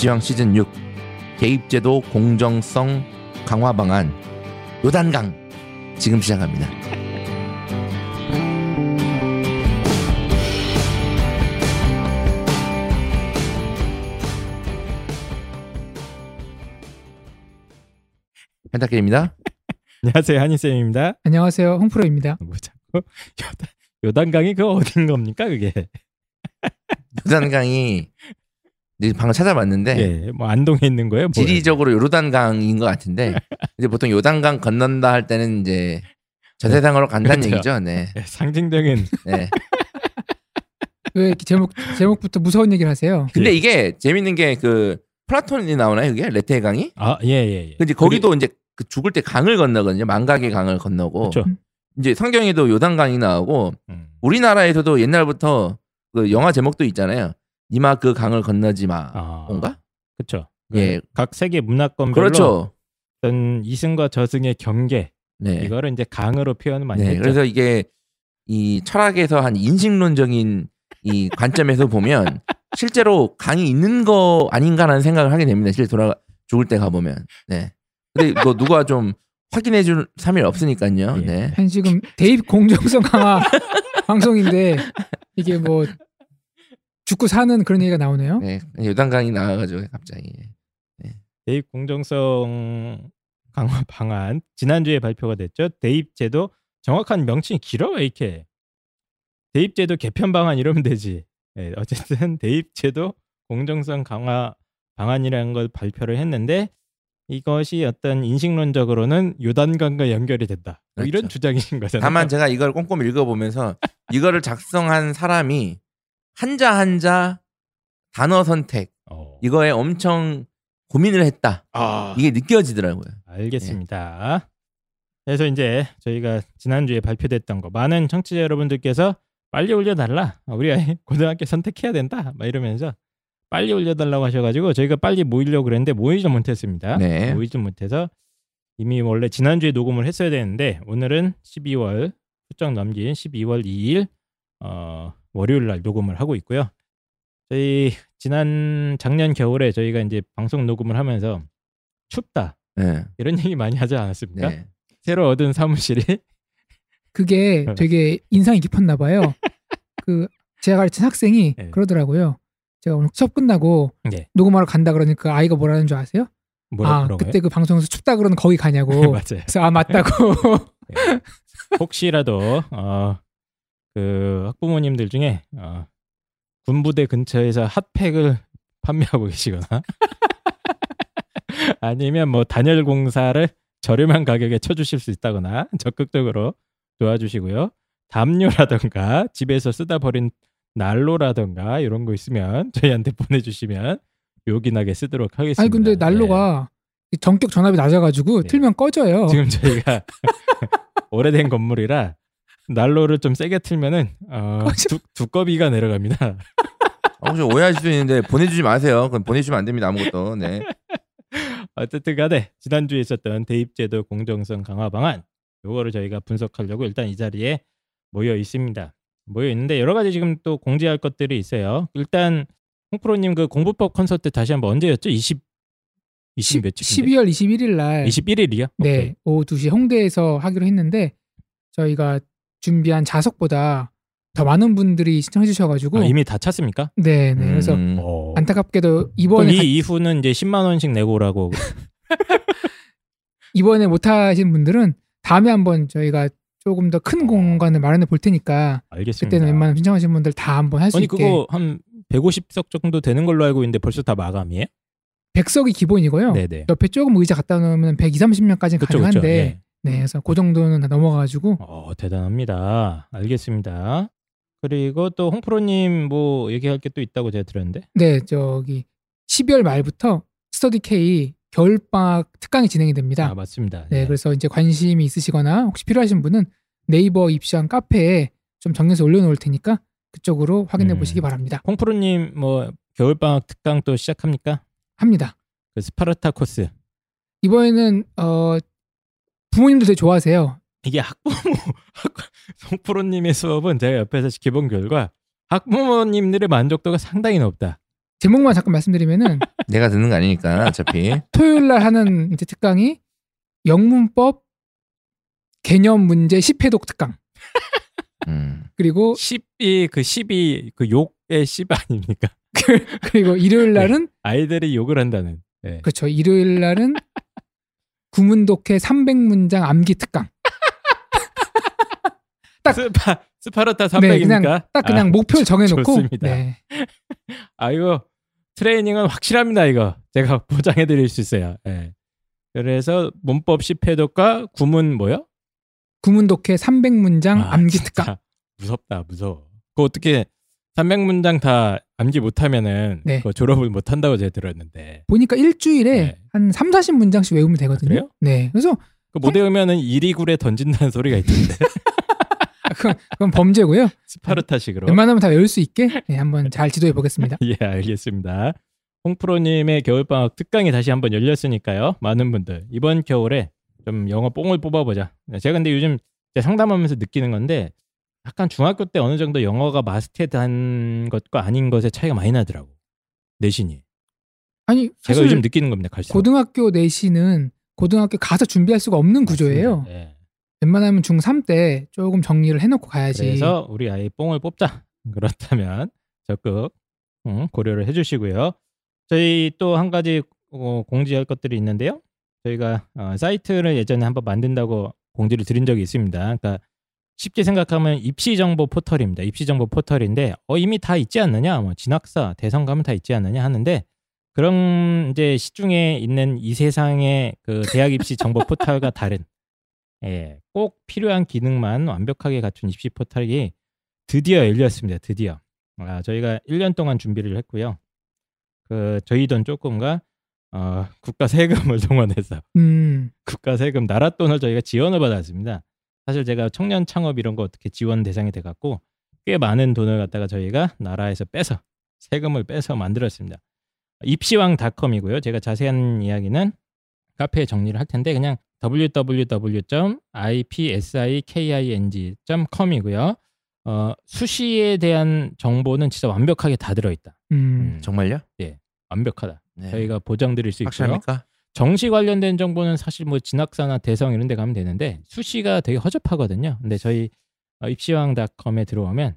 입시왕 시즌 6 개입제도 공정성 강화 방안 요단강 지금 시작합니다. 펜타킬입니다. 안녕하세요 한희쌤입니다. 안녕하세요. 홍프로입니다. 뭐 자꾸 요단, 요단강이 그 어딘 겁니까 그게? 요단강이 방금 찾아봤는데 예, 뭐 안동에 있는 거예요? 뭐예요? 지리적으로 요르단강인 것 같은데 이제 보통 요단강 건넌다 할 때는 이제 저 세상으로 간다는 그렇죠. 얘기죠. 네. 예, 상징적인 네. 왜 이렇게 제목 제목부터 무서운 얘기를 하세요? 근데 이게 재밌는 게 그 플라톤이 나오나요? 그게 레테의 강이? 아 예 예 예. 근데 거기도 이제 그 죽을 때 강을 건너거든요. 망각의 강을 건너고 그렇죠. 이제 성경에도 요단강이 나오고 음. 우리나라에서도 옛날부터 그 영화 제목도 있잖아요. 니마 그 강을 건너지 마. 아, 뭔가? 그렇죠. 예. 각 세계 문화권별로 그렇죠. 어떤 이승과 저승의 경계 네. 이거를 이제 강으로 표현을 많이 네. 했죠. 그래서 이게 이 철학에서 한 인식론적인 이 관점에서 보면 실제로 강이 있는 거 아닌가라는 생각을 하게 됩니다. 실제 돌아 죽을 때 가보면. 네. 근데 뭐 누가 좀 확인해 줄 3일 없으니까요. 예. 네. 한 지금 대입 공정성 강화 방송인데 이게 뭐 죽고 사는 그런 얘기가 나오네요. 네. 요단강이 나와가지고 갑자기. 대입 공정성 강화 방안 지난주에 발표가 됐죠. 대입 제도 정확한 명칭이 길어 왜 이렇게 대입 제도 개편 방안 이러면 되지. 예, 어쨌든 대입 제도 공정성 강화 방안이라는 걸 발표를 했는데 이것이 어떤 인식론적으로는 요단강과 연결이 된다. 뭐 이런 그렇죠. 주장이신 거잖아요. 다만 제가 이걸 꼼꼼히 읽어보면서 이거를 작성한 사람이 한자 한자 단어 선택 어. 이거에 엄청 고민을 했다. 아, 이게 느껴지더라고요. 알겠습니다. 그래서 이제 저희가 지난주에 발표됐던 거 많은 청취자 여러분들께서 빨리 올려달라. 아, 우리 아이 고등학교 선택해야 된다. 막 이러면서 빨리 올려달라고 하셔가지고 저희가 빨리 모이려고 그랬는데 모이지 못했습니다. 네. 모이지 못해서 이미 원래 지난주에 녹음을 했어야 되는데 오늘은 12월 훌쩍 넘긴 12월 2일 어, 월요일 날 녹음을 하고 있고요. 저희 지난 작년 겨울에 저희가 이제 방송 녹음을 하면서 춥다 네. 이런 얘기 많이 하지 않았습니까? 네. 새로 얻은 사무실이 그게 되게 인상이 깊었나 봐요. 그 제가 가르친 학생이 네. 그러더라고요. 제가 오늘 수업 끝나고 네. 녹음하러 간다 그러니까 아이가 뭐라는 줄 아세요? 뭐라 아 그런 그때 그 방송에서 춥다 그러는 거기 가냐고. 맞아요. 그래서 아 맞다고. 혹시라도 어, 그 학부모님들 중에 어, 군부대 근처에서 핫팩을 판매하고 계시거나 아니면 뭐 단열 공사를 저렴한 가격에 쳐주실 수 있다거나 적극적으로 도와주시고요. 담요라던가 집에서 쓰다 버린 난로라던가 이런 거 있으면 저희한테 보내주시면 요긴하게 쓰도록 하겠습니다. 아니 근데 네. 난로가 전격 전압이 낮아가지고 네. 틀면 꺼져요. 지금 저희가 오래된 건물이라 난로를 좀 세게 틀면은 어, 두, 두꺼비가 내려갑니다. 어, 혹시 오해하실 수 있는데 보내주지 마세요. 그건 보내주시면 안 됩니다. 아무것도. 네. 어쨌든 간에 지난주에 있었던 대입제도 공정성 강화 방안 요거를 저희가 분석하려고 일단 이 자리에 모여 있습니다. 모여 있는데 여러 가지 지금 또 공지할 것들이 있어요. 일단 홍프로님 그 공부법 콘서트 다시 한번 언제였죠? 20 20 며칠? 12월 21일 날 21일이요? 네, 오후 2시 홍대에서 하기로 했는데 저희가 준비한 자석보다 더 많은 분들이 신청해 주셔가지고 아, 이미 다 찼습니까? 네, 네. 그래서 음, 어. 안타깝게도 이번에 이 가- 이후는 이제 10만 원씩 내고 오라고. 이번에 못 하신 분들은 다음에 한번 저희가 조금 더큰 어. 공간을 마련해 볼 테니까 알겠습니다. 그때는 웬만한 신청하신 분들 다 한번 할수 아니 있게 그거 한 150석 정도 되는 걸로 알고 있는데 벌써 다 마감이에요? 100석이 기본이고요. 네네. 옆에 조금 의자 갖다 놓으면 120, 30명까지는 그쵸 그쵸. 가능한데 예. 네, 그래서 그 정도는 다 넘어가가지고 어 대단합니다. 알겠습니다. 그리고 또 홍프로님 뭐 얘기할 게 또 있다고 제가 들었는데. 네, 저기 12월 말부터 스터디 K 겨울 방학 특강이 진행이 됩니다. 아 맞습니다. 네, 그래서 이제 관심이 있으시거나 혹시 필요하신 분은 네이버 입시한 카페에 좀 정리해서 올려놓을 테니까 그쪽으로 확인해 음. 보시기 바랍니다. 홍프로님 뭐 겨울 방학 특강 또 시작합니까? 합니다. 그 스파르타 코스. 이번에는 어 부모님들 되게 좋아하세요. 이게 학부모 학- 홍프로님의 수업은 제가 옆에서 지켜본 결과 학부모님들의 만족도가 상당히 높다. 제목만 잠깐 말씀드리면은 내가 듣는 거 아니니까 어차피. 토요일 날 하는 이제 특강이 영문법 개념 문제 10회독 특강. 음. 그리고 10이 그 10이 그 욕의 10 아닙니까? 그리고 일요일 날은 아이들이 욕을 한다는. 네. 그렇죠. 일요일 날은 구문독해 300문장 암기 특강. 딱- 스파 스파르타 네, 300입니까? 그냥 딱 그냥 아, 목표를 정해놓고 좋습니다. 네. 아 이거 트레이닝은 확실합니다 이거 제가 보장해 드릴 수 있어요. 예. 그래서 문법 10회독과 구문 뭐요? 구문독해 300문장 아, 암기 특강. 무섭다 무서워. 그 어떻게 300문장 다 암기 못하면은 네. 그 졸업을 못한다고 제가 들었는데 보니까 일주일에 네. 한 3, 40문장씩 외우면 되거든요. 그래요? 네. 그래서 그못 외우면은 이리굴에 던진다는 소리가 있던데 그건, 그건 범죄고요. 스파르타식으로. 웬만하면 다 외울 수 있게 네, 한번 잘 지도해 보겠습니다. 예, 알겠습니다. 홍프로님의 겨울방학 특강이 다시 한번 열렸으니까요. 많은 분들 이번 겨울에 좀 영어 뽕을 뽑아보자. 네, 제가 근데 요즘 상담하면서 느끼는 건데 약간 중학교 때 어느 정도 영어가 마스터된 것과 아닌 것의 차이가 많이 나더라고. 내신이. 아니 제가 요즘 느끼는 겁니다. 갈수록. 고등학교 내신은 고등학교 가서 준비할 수가 없는 구조예요. 예. 웬만하면 중3 때 조금 정리를 해놓고 가야지. 그래서 우리 아이 뽕을 뽑자. 그렇다면 적극 음, 고려를 해주시고요. 저희 또 한 가지 어, 공지할 것들이 있는데요. 저희가 어, 사이트를 예전에 한번 만든다고 공지를 드린 적이 있습니다. 그러니까 쉽게 생각하면 입시 정보 포털입니다. 입시 정보 포털인데 어, 이미 다 있지 않느냐? 뭐 진학사, 대성 가면 다 있지 않느냐 하는데 그런 이제 시중에 있는 이 세상의 그 대학 입시 정보 포털과 다른 예, 꼭 필요한 기능만 완벽하게 갖춘 입시 포털이 드디어 열렸습니다. 드디어. 아, 저희가 1년 동안 준비를 했고요. 그 저희 돈 조금과 어, 국가 세금을 동원해서 음, 국가 세금 나라 돈을 저희가 지원을 받았습니다. 사실 제가 청년 창업 이런 거 어떻게 지원 대상이 돼 갖고 꽤 많은 돈을 갖다가 저희가 나라에서 빼서 세금을 빼서 만들었습니다. 입시왕닷컴이고요. 제가 자세한 이야기는 카페에 정리를 할 텐데 그냥 www.ipsiking.com이고요. 어, 수시에 대한 정보는 진짜 완벽하게 다 들어있다. 음. 음, 정말요? 완벽하다. 네. 저희가 보장 드릴 수 있고요. 확실합니까? 정시 관련된 정보는 사실 뭐 진학사나 대성 이런 데 가면 되는데 수시가 되게 허접하거든요. 근데 저희 어, 입시왕닷컴에 들어오면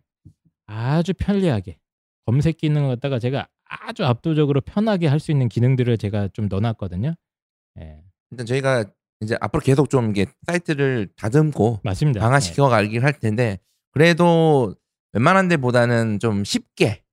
아주 편리하게 검색 기능을 갖다가 제가 아주 압도적으로 편하게 할 수 있는 기능들을 제가 좀 넣어놨거든요. 예, 일단 저희가 이제 앞으로 계속 좀 이게 사이트를 다듬고 맞습니다. 강화시켜 가긴 할 텐데 그래도 웬만한 데보다는 좀 쉽게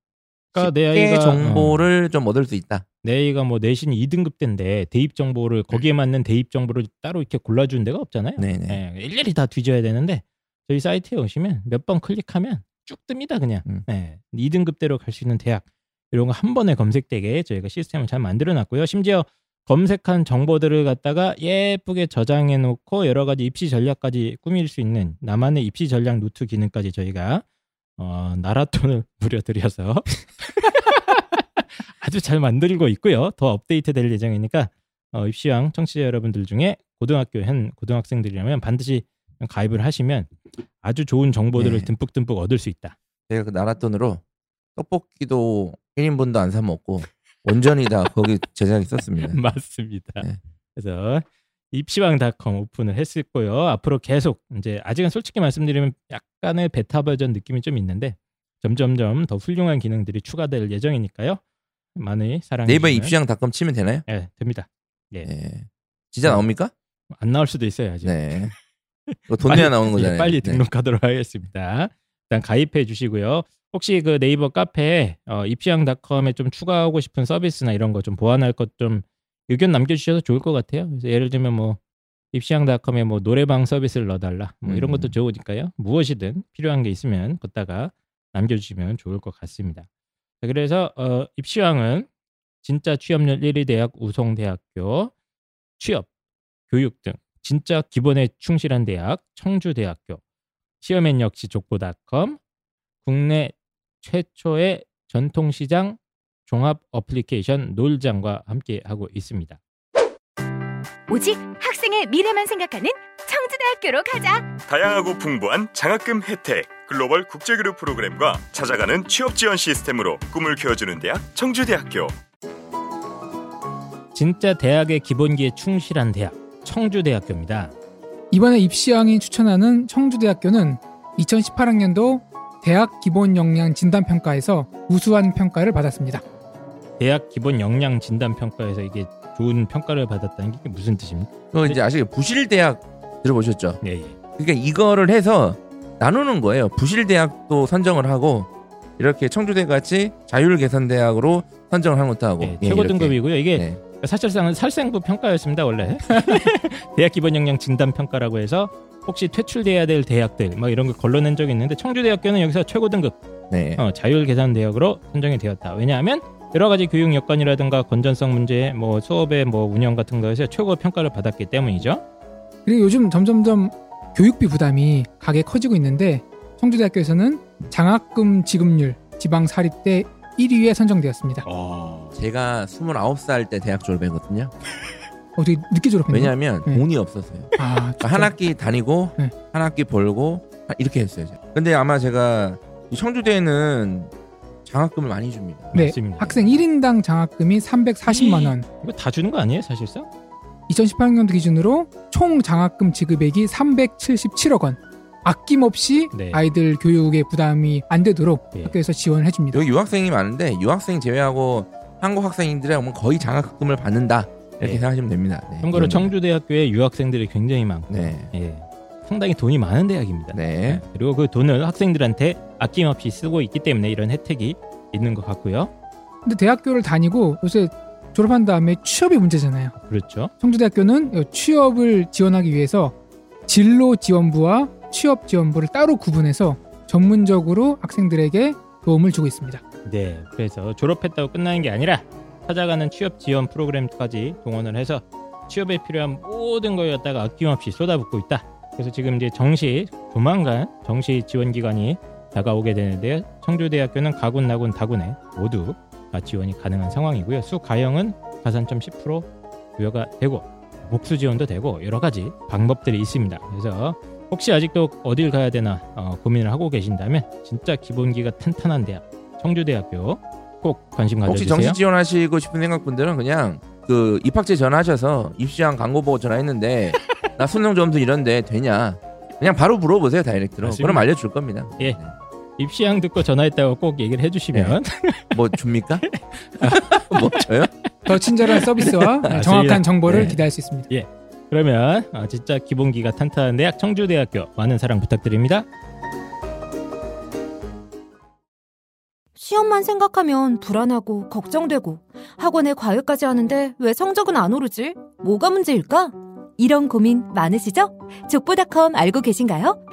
그러니까 내 쉽게 정보를 좀 얻을 수 있다. 내 아이가 뭐 내신 2등급 때인데 대입 정보를 거기에 맞는 대입 정보를 따로 이렇게 골라주는 데가 없잖아요. 네네. 예, 일일이 다 뒤져야 되는데 저희 사이트에 오시면 몇 번 클릭하면 쭉 뜹니다 그냥 음. 예, 2등급대로 갈 수 있는 대학 이런 거 한 번에 검색되게 저희가 시스템을 잘 만들어 놨고요 심지어 검색한 정보들을 갖다가 예쁘게 저장해 놓고 여러 가지 입시 전략까지 꾸밀 수 있는 나만의 입시 전략 노트 기능까지 저희가 어, 나라 돈을 무려 들여서 아주 잘 만들고 있고요 더 업데이트 될 예정이니까 어, 입시왕 청취자 여러분들 중에 고등학교 현 고등학생들이라면 반드시 가입을 하시면 아주 좋은 정보들을 네. 듬뿍듬뿍 얻을 수 있다. 제가 그 나라 돈으로 떡볶이도 1인분도 안 사 먹고 온전히 다 거기 제작이 썼습니다. 맞습니다. 네. 그래서 입시왕닷컴 오픈을 했었고요. 앞으로 계속 이제 아직은 솔직히 말씀드리면 약간의 베타 버전 느낌이 좀 있는데 점점점 더 훌륭한 기능들이 추가될 예정이니까요. 많이 사랑해 네이버에 주시면 입시왕닷컴 치면 되나요? 네, 됩니다. 예. 네. 진짜 네. 나옵니까? 안 나올 수도 있어요 아직. 네. 돈 내야 나오는 예, 거잖아요. 빨리 네. 등록하도록 하겠습니다. 일단 가입해 주시고요. 혹시 그 네이버 카페에 어, 입시왕닷컴에 좀 추가하고 싶은 서비스나 이런 거 좀 보완할 것 좀 의견 남겨주셔도 좋을 것 같아요. 그래서 예를 들면 뭐 입시왕닷컴에 뭐 노래방 서비스를 넣어달라 뭐 이런 음. 것도 좋으니까요. 무엇이든 필요한 게 있으면 걷다가 남겨주시면 좋을 것 같습니다. 자, 그래서 어, 입시왕은 진짜 취업률 1위 대학 우송 대학교 취업, 교육 등 진짜 기본에 충실한 대학 청주대학교 시험엔 역시 족보닷컴 국내 최초의 전통시장 종합 어플리케이션 놀장과 함께 하고 있습니다. 오직 학생의 미래만 생각하는 청주대학교로 가자. 다양하고 풍부한 장학금 혜택, 글로벌 국제그룹 프로그램과 찾아가는 취업 지원 시스템으로 꿈을 키워주는 대학 청주대학교. 진짜 대학의 기본기에 충실한 대학 청주대학교입니다. 이번에 입시왕이 추천하는 청주대학교는 2018학년도 대학 기본 역량 진단 평가에서 우수한 평가를 받았습니다. 대학 기본 역량 진단 평가에서 이게 좋은 평가를 받았다는 게 무슨 뜻입니까? 그거 이제 아시게 부실 대학 들어보셨죠? 예, 예. 그러니까 이거를 해서 나누는 거예요. 부실 대학도 선정을 하고 이렇게 청주대 같이 자율 개선 대학으로 선정을 하는 것도 하고 예, 예, 최고 이렇게. 등급이고요. 이게 네. 사실상은 살생부 평가였습니다 원래 대학 기본 역량 진단 평가라고 해서 혹시 퇴출돼야 될 대학들 뭐 이런 걸 걸러낸 적이 있는데 청주대학교는 여기서 최고 등급 네. 어, 자율 계산 대학으로 선정이 되었다. 왜냐하면 여러 가지 교육 여건이라든가 건전성 문제, 뭐 수업의 뭐 운영 같은 거에서 최고 평가를 받았기 때문이죠. 그리고 요즘 점점점 교육비 부담이 가게 커지고 있는데 청주대학교에서는 장학금 지급률 지방 사립대 1위에 선정되었습니다. 제가 29살 때 대학 졸업했거든요. 어떻게 늦게 졸업했나요? 왜냐하면 네. 돈이 없었어요. 아, 그러니까? 한 학기 다니고 네. 한 학기 벌고 이렇게 했어요. 제가. 근데 아마 제가 이 청주대는 장학금을 많이 줍니다. 네, 맞습니다. 학생 1인당 장학금이 340만 원. 이거 다 주는 거 아니에요, 사실상? 2018년도 기준으로 총 장학금 지급액이 377억 원. 아낌없이 네. 아이들 교육에 부담이 안 되도록 예. 학교에서 지원을 해줍니다. 여기 유학생이 많은데 유학생 제외하고 한국 학생들이라면 거의 장학금을 받는다 이렇게 네. 생각하시면 됩니다. 네, 참고로. 청주대학교에 유학생들이 굉장히 많고, 네, 예, 상당히 돈이 많은 대학입니다. 네, 그리고 그 돈을 학생들한테 아낌없이 쓰고 있기 때문에 이런 혜택이 있는 것 같고요. 근데 대학교를 다니고 요새 졸업한 다음에 취업이 문제잖아요. 그렇죠. 청주대학교는 취업을 지원하기 위해서 진로 지원부와 취업 지원부를 따로 구분해서 전문적으로 학생들에게 도움을 주고 있습니다. 네, 그래서 졸업했다고 끝나는 게 아니라 찾아가는 취업 지원 프로그램까지 동원을 해서 취업에 필요한 모든 걸 갖다가 아낌없이 쏟아붓고 있다. 그래서 지금 이제 정시 조만간 정시 지원 기간이 다가오게 되는데요. 청주대학교는 가군, 나군, 다군에 모두 다 지원이 가능한 상황이고요. 수 가형은 가산점 10% 부여가 되고 복수 지원도 되고 여러 가지 방법들이 있습니다. 그래서 혹시 아직도 어딜 가야 되나 어, 고민을 하고 계신다면 진짜 기본기가 탄탄한 대학 청주대학교 꼭 관심 혹시 가져주세요. 정시 지원하시고 싶은 생각분들은 그냥 그 입학처에 전화하셔서 입시왕 광고 보고 전화했는데 나 수능 점수 이런데 되냐? 그냥 바로 물어보세요 다이렉트로. 맞습니다. 그럼 알려줄 겁니다. 예. 네. 입시양 듣고 전화했다고 꼭 얘기를 해주시면 뭐 줍니까? 뭐 줘요? 더 친절한 서비스와 맞습니다. 정확한 정보를 네. 기대할 수 있습니다. 그러면 어, 진짜 기본기가 탄탄한 대학 청주대학교 많은 사랑 부탁드립니다. 시험만 생각하면 불안하고 걱정되고 학원에 과외까지 하는데 왜 성적은 안 오르지? 뭐가 문제일까? 이런 고민 많으시죠? 족보닷컴 알고 계신가요?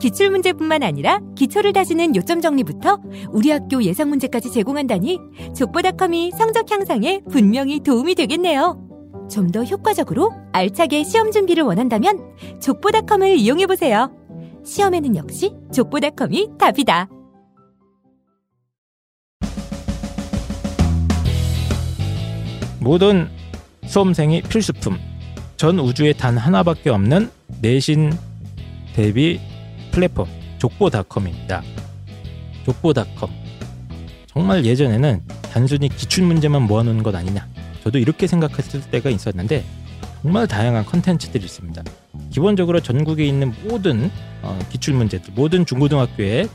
기출 문제뿐만 아니라 기초를 다지는 요점 정리부터 우리 학교 예상 문제까지 제공한다니 족보닷컴이 성적 향상에 분명히 도움이 되겠네요. 좀 더 효과적으로 알차게 시험 준비를 원한다면 족보닷컴을 이용해 보세요. 시험에는 역시 족보닷컴이 답이다. 모든 수험생이 필수품 전 우주에 단 하나밖에 없는 내신 대비 플랫폼 족보닷컴입니다. 족보닷컴 정말 예전에는 단순히 기출 문제만 모아놓은 것 아니냐 저도 이렇게 생각했을 때가 있었는데 정말 다양한 컨텐츠들이 있습니다. 기본적으로 전국에 있는 모든 어, 기출 문제들 모든 중고등학교에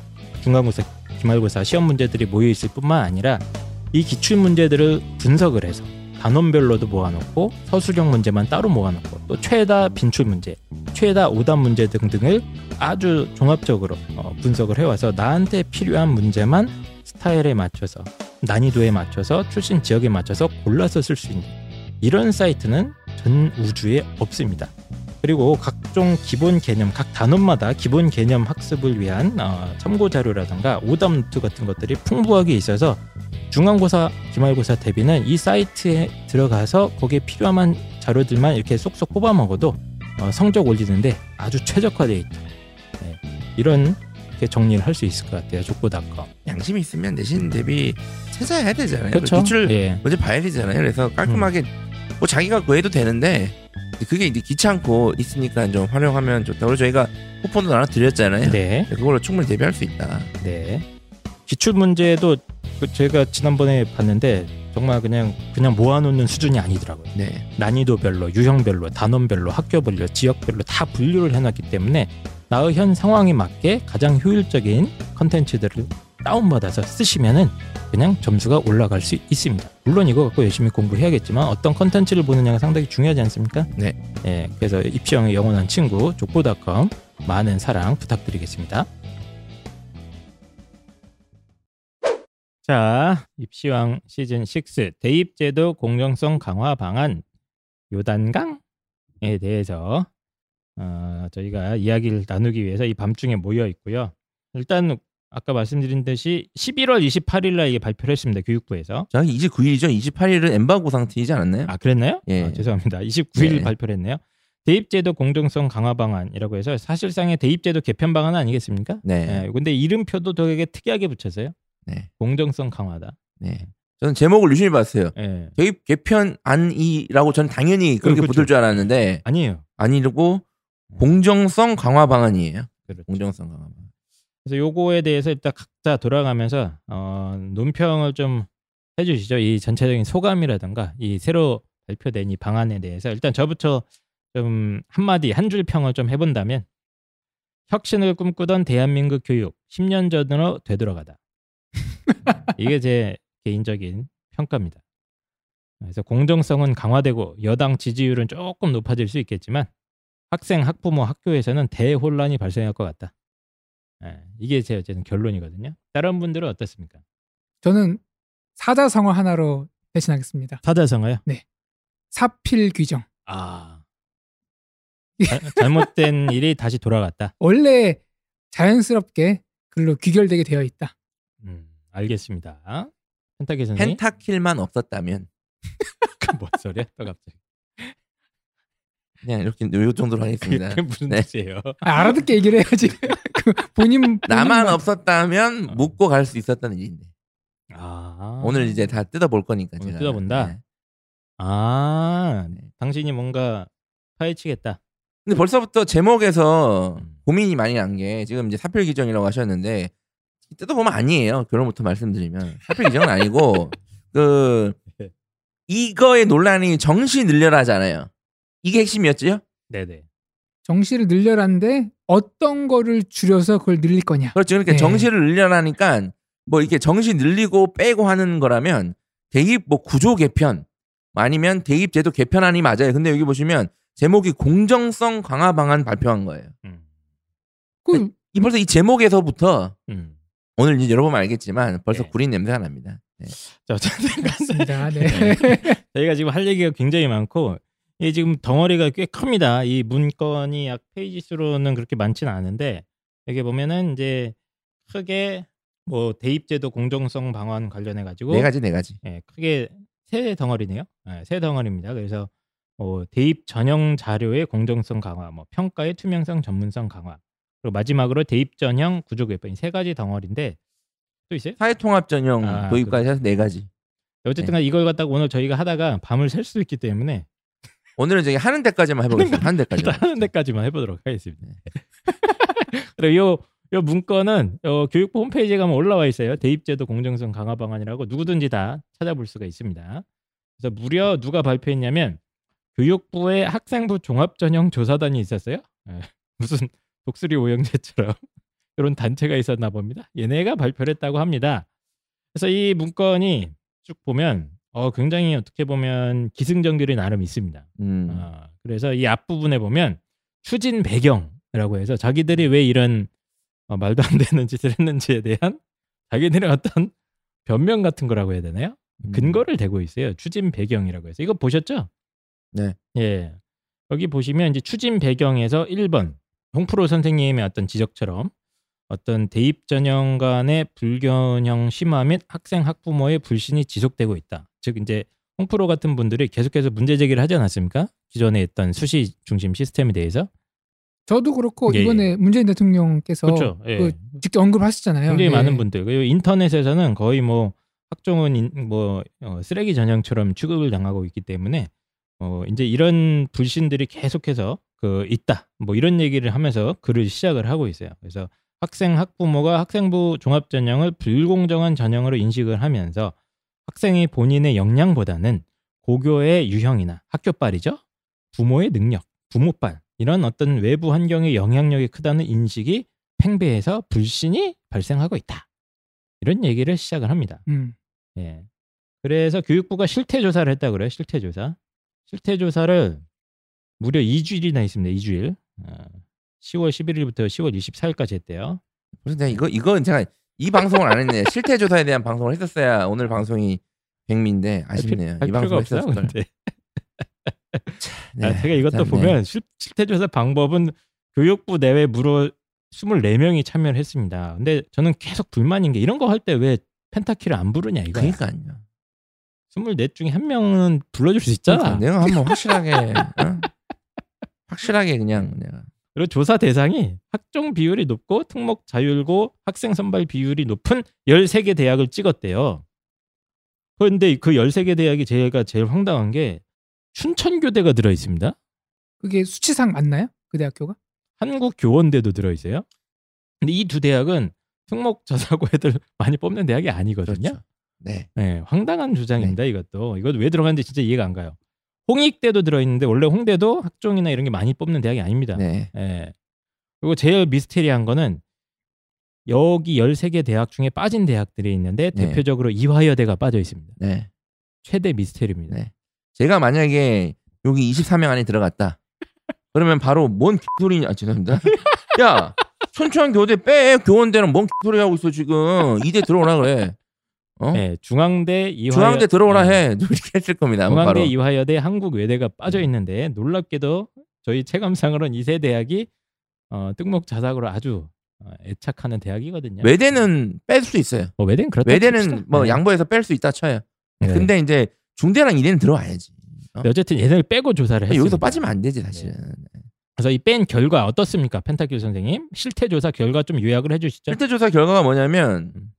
중간고사 기말고사 시험 문제들이 모여 있을 뿐만 아니라 이 기출 문제들을 분석을 해서 단원별로도 모아놓고 서술형 문제만 따로 모아놓고 또 최다 빈출 문제, 최다 오답 문제 등등을 아주 종합적으로 어, 분석을 해와서 나한테 필요한 문제만 스타일에 맞춰서 난이도에 맞춰서 출신 지역에 맞춰서 골라서 쓸 수 있는 이런 사이트는 전 우주에 없습니다. 그리고 각종 기본 개념, 각 단원마다 기본 개념 학습을 위한 어, 참고 자료라든가 오답 노트 같은 것들이 풍부하게 있어서 중간고사, 기말고사 대비는 이 사이트에 들어가서 거기에 필요한 자료들만 이렇게 쏙쏙 뽑아 먹어도 어, 성적 올리는데 아주 최적화되어 있다. 네, 이런 게 정리를 할 수 있을 것 같아요. 족보닷컴. 양심이 있으면 내신 대비 찾아야 되잖아요. 그렇죠. 기출 예. 먼저 봐야 되잖아요. 그래서 깔끔하게 뭐 자기가 그 해도 되는데 그게 이제 귀찮고 있으니까 좀 활용하면 좋다. 그리고 저희가 쿠폰도 나눠 드렸잖아요. 네. 그걸로 충분히 대비할 수 있다. 네. 기출 문제도 그 제가 지난번에 봤는데 정말 그냥 그냥 모아놓는 수준이 아니더라고요. 네. 난이도별로, 유형별로, 단원별로, 학교별로, 지역별로 다 분류를 해놨기 때문에 나의 현 상황에 맞게 가장 효율적인 컨텐츠들을 다운받아서 쓰시면은 그냥 점수가 올라갈 수 있습니다. 물론 이거 갖고 열심히 공부해야겠지만 어떤 컨텐츠를 보느냐가 상당히 중요하지 않습니까? 네. 예, 그래서 입시형의 영원한 친구 족보닷컴 많은 사랑 부탁드리겠습니다. 자, 입시왕 시즌 6 대입제도 공정성 강화 방안 요단강에 대해서 어, 저희가 이야기를 나누기 위해서 이 밤중에 모여 있고요. 일단 아까 말씀드린 듯이 11월 28일 날 이게 발표를 했습니다. 교육부에서. 정확히 29일이죠. 28일은 엠바고 상태이지 않았나요? 아, 그랬나요? 예. 아, 죄송합니다. 29일 네. 발표를 했네요. 대입제도 공정성 강화 방안이라고 해서 사실상의 대입제도 개편 방안 아니겠습니까? 네. 예, 근데 이름표도 되게 특이하게 붙였어요. 네. 공정성 강화다. 네. 저는 제목을 유심히 봤어요. 예. 개입 개편 안이라고 저는 당연히 그렇게 그렇죠. 붙을 줄 알았는데 아니에요. 아니고 공정성 강화 방안이에요. 그렇죠. 공정성 강화 방안. 그래서 요거에 대해서 일단 각자 돌아가면서 어, 논평을 좀 해주시죠. 이 전체적인 소감이라든가 이 새로 발표된 이 방안에 대해서 일단 저부터 좀 한마디 한 줄 평을 좀 해본다면 혁신을 꿈꾸던 대한민국 교육 10년 전으로 되돌아가다. 이게 제 개인적인 평가입니다. 그래서 공정성은 강화되고 여당 지지율은 조금 높아질 수 있겠지만 학생, 학부모, 학교에서는 대혼란이 발생할 것 같다. 예, 이게 제 어쨌든 결론이거든요. 다른 분들은 어떻습니까? 저는 사자성어 하나로 대신하겠습니다. 사자성어요? 사필 규정. 아 자- 잘못된 일이 다시 돌아갔다. 원래 자연스럽게 글로 귀결되게 되어 있다. 음, 알겠습니다. 펜타키 펜타킬만 없었다면 뭔 소리야? 또 갑자기 그냥 이렇게 요 정도로 하겠습니다. 그게 무슨 네. 뜻이에요? 아, 알아듣게 얘기를 해야지. 그 본인 나만 없었다면 어. 묻고 갈 수 있었다는 일인데 아 오늘 이제 다 뜯어볼 거니까 오늘 제가 뜯어본다? 네. 아 네. 당신이 뭔가 파헤치겠다. 근데 벌써부터 제목에서 음. 고민이 많이 난 게 지금 이제 사필 규정이라고 하셨는데 뜯어보면 아니에요. 결론부터 말씀드리면 사필 규정은 아니고 그 이거의 논란이 정시 늘려라잖아요. 이게 핵심이었지요? 네네. 정시를 늘려라는데 어떤 거를 줄여서 그걸 늘릴 거냐. 그렇죠. 그러니까 네. 정시를 늘려라니까 뭐 이렇게 정시 늘리고 빼고 하는 거라면 대입 뭐 구조 개편 아니면 대입 제도 개편안이 맞아요. 근데 여기 보시면 제목이 공정성 강화 방안 발표한 거예요. 음. 그 이 벌써 이 제목에서부터 음. 오늘 이제 여러분 알겠지만 벌써 네. 구린 냄새가 납니다. 네. 자, 어쨌든. 네. 저희가 지금 할 얘기가 굉장히 많고 이게 지금 덩어리가 꽤 큽니다. 이 문건이 약 페이지 수로는 그렇게 많지는 않은데 여기 보면은 이제 크게 뭐 대입제도 공정성 방안 관련해 가지고 네 가지 네 가지. 예, 크게 세 덩어리네요. 예, 세 덩어리입니다. 그래서 뭐 대입 전형 자료의 공정성 강화, 뭐 평가의 투명성, 전문성 강화, 그리고 마지막으로 대입 전형 구조 개편 이세 가지 덩어리인데 또 있어요? 사회통합 전형 아, 도입까지 해서 네 가지. 어쨌든 간 이걸 갖다가 오늘 저희가 하다가 밤을 샐수 있기 때문에 오늘은 저기 하는 데까지만 해보겠습니다. 하는 데까지. 하는 데까지만 해보도록 하겠습니다. 그리고 요, 요 문건은 어, 교육부 홈페이지에 가면 올라와 있어요. 대입제도 공정성 강화 방안이라고 누구든지 다 찾아볼 수가 있습니다. 그래서 무려 누가 발표했냐면 교육부의 학생부 종합전형 조사단이 있었어요. 예, 무슨 독수리 오영재처럼 이런 단체가 있었나 봅니다. 얘네가 발표를 했다고 합니다. 그래서 이 문건이 쭉 보면 어, 굉장히 어떻게 보면 기승전결이 나름 있습니다. 음. 아, 그래서 이 앞부분에 보면 추진 배경이라고 해서 자기들이 왜 이런 어, 말도 안 되는 짓을 했는지에 대한 자기들의 어떤 변명 같은 거라고 해야 되나요? 음. 근거를 대고 있어요. 추진 배경이라고 해서 이거 보셨죠? 네. 예. 여기 보시면 이제 추진 배경에서 1번 홍프로 선생님의 어떤 지적처럼 어떤 대입 전형 간의 불균형 심화 및 학생 학부모의 불신이 지속되고 있다. 즉 이제 홍프로 같은 분들이 계속해서 문제 제기를 하지 않았습니까? 기존에 있던 수시 중심 시스템에 대해서 저도 그렇고 예, 이번에 문재인 대통령께서 그렇죠. 예. 그 직접 언급하셨잖아요. 굉장히 네. 많은 분들 그리고 인터넷에서는 거의 뭐 학종은 인- 뭐 어, 쓰레기 전형처럼 취급을 당하고 있기 때문에 어 이제 이런 불신들이 계속해서 그 있다 뭐 이런 얘기를 하면서 글을 시작을 하고 있어요. 그래서 학생 학부모가 학생부 종합 전형을 불공정한 전형으로 인식을 하면서 학생이 본인의 역량보다는 고교의 유형이나 학교빨이죠. 부모의 능력, 부모빨 이런 어떤 외부 환경의 영향력이 크다는 인식이 팽배해서 불신이 발생하고 있다. 이런 얘기를 시작을 합니다. 음. 예. 그래서 교육부가 실태 조사를 했다 그래요. 실태 조사. 실태 조사를 무려 2주일이나 했습니다. 2주일. 어, 10월 11일부터 10월 24일까지 했대요. 내가 이거 이건 제가 이 방송을 안 했네. 실태 조사에 대한 방송을 했었어야 오늘 방송이 백미인데 아쉽네요. 할 이 방송. 근데. 네. 아, 제가 이것도 참, 네. 보면 실, 실태 조사 방법은 교육부 내외 무려 24명이 참여를 했습니다. 근데 저는 계속 불만인 게 이런 거 할 때 왜 펜타키를 안 부르냐 이거. 그러니까요. 24 중에 한 명은 불러줄 수 있잖아. 그러니까 내가 한번 확실하게 어? 확실하게 그냥 내가 그리고 조사 대상이 학종 비율이 높고 특목 자율고 학생 선발 비율이 높은 13개 대학을 찍었대요. 그런데 그 13개 대학이 제가 제일 황당한 게 춘천교대가 들어 있습니다. 그게 수치상 맞나요? 그 대학교가? 한국교원대도 들어 있어요. 근데 이 두 대학은 특목 저사고 애들 많이 뽑는 대학이 아니거든요. 그렇죠. 네. 네, 황당한 주장입니다. 이것도 이것도 왜 들어갔는지 진짜 이해가 안 가요. 홍익대도 들어 있는데 원래 홍대도 학종이나 이런 게 많이 뽑는 대학이 아닙니다. 네. 예. 그리고 제일 미스테리한 거는 여기 13개 대학 중에 빠진 대학들이 있는데 네. 대표적으로 이화여대가 빠져 있습니다. 네. 최대 미스테리입니다. 네. 제가 만약에 여기 24명 안에 들어갔다. 그러면 바로 뭔 소리냐? 아, 죄송합니다. 야, 춘천 교대 빼. 교원대는 뭔 소리 하고 있어 지금. 이대 들어오라 그래. 어? 네, 중앙대 이화여 중앙대 들어오라 네. 해. 이렇게 했을 겁니다. 중앙대 바로. 이화여대 한국외대가 빠져 있는데 놀랍게도 저희 체감상으로는 이세 대학이 어, 특목 자사고를 아주 어, 애착하는 대학이거든요. 외대는 뺄 수 있어요. 어, 외대는 그렇다. 외대는 칩시다. 뭐 네. 양보해서 뺄 수 있다 쳐요. 네. 근데 이제 중대랑 이대는 들어와야지. 네, 어쨌든 얘네를 빼고 조사를 했습니다. 여기서 빠지면 안 되지 사실은. 그래서 이 뺀 결과 어떻습니까, 펜타킬 선생님? 실태 조사 결과 좀 요약을 해주시죠. 실태 조사 결과가 뭐냐면 음.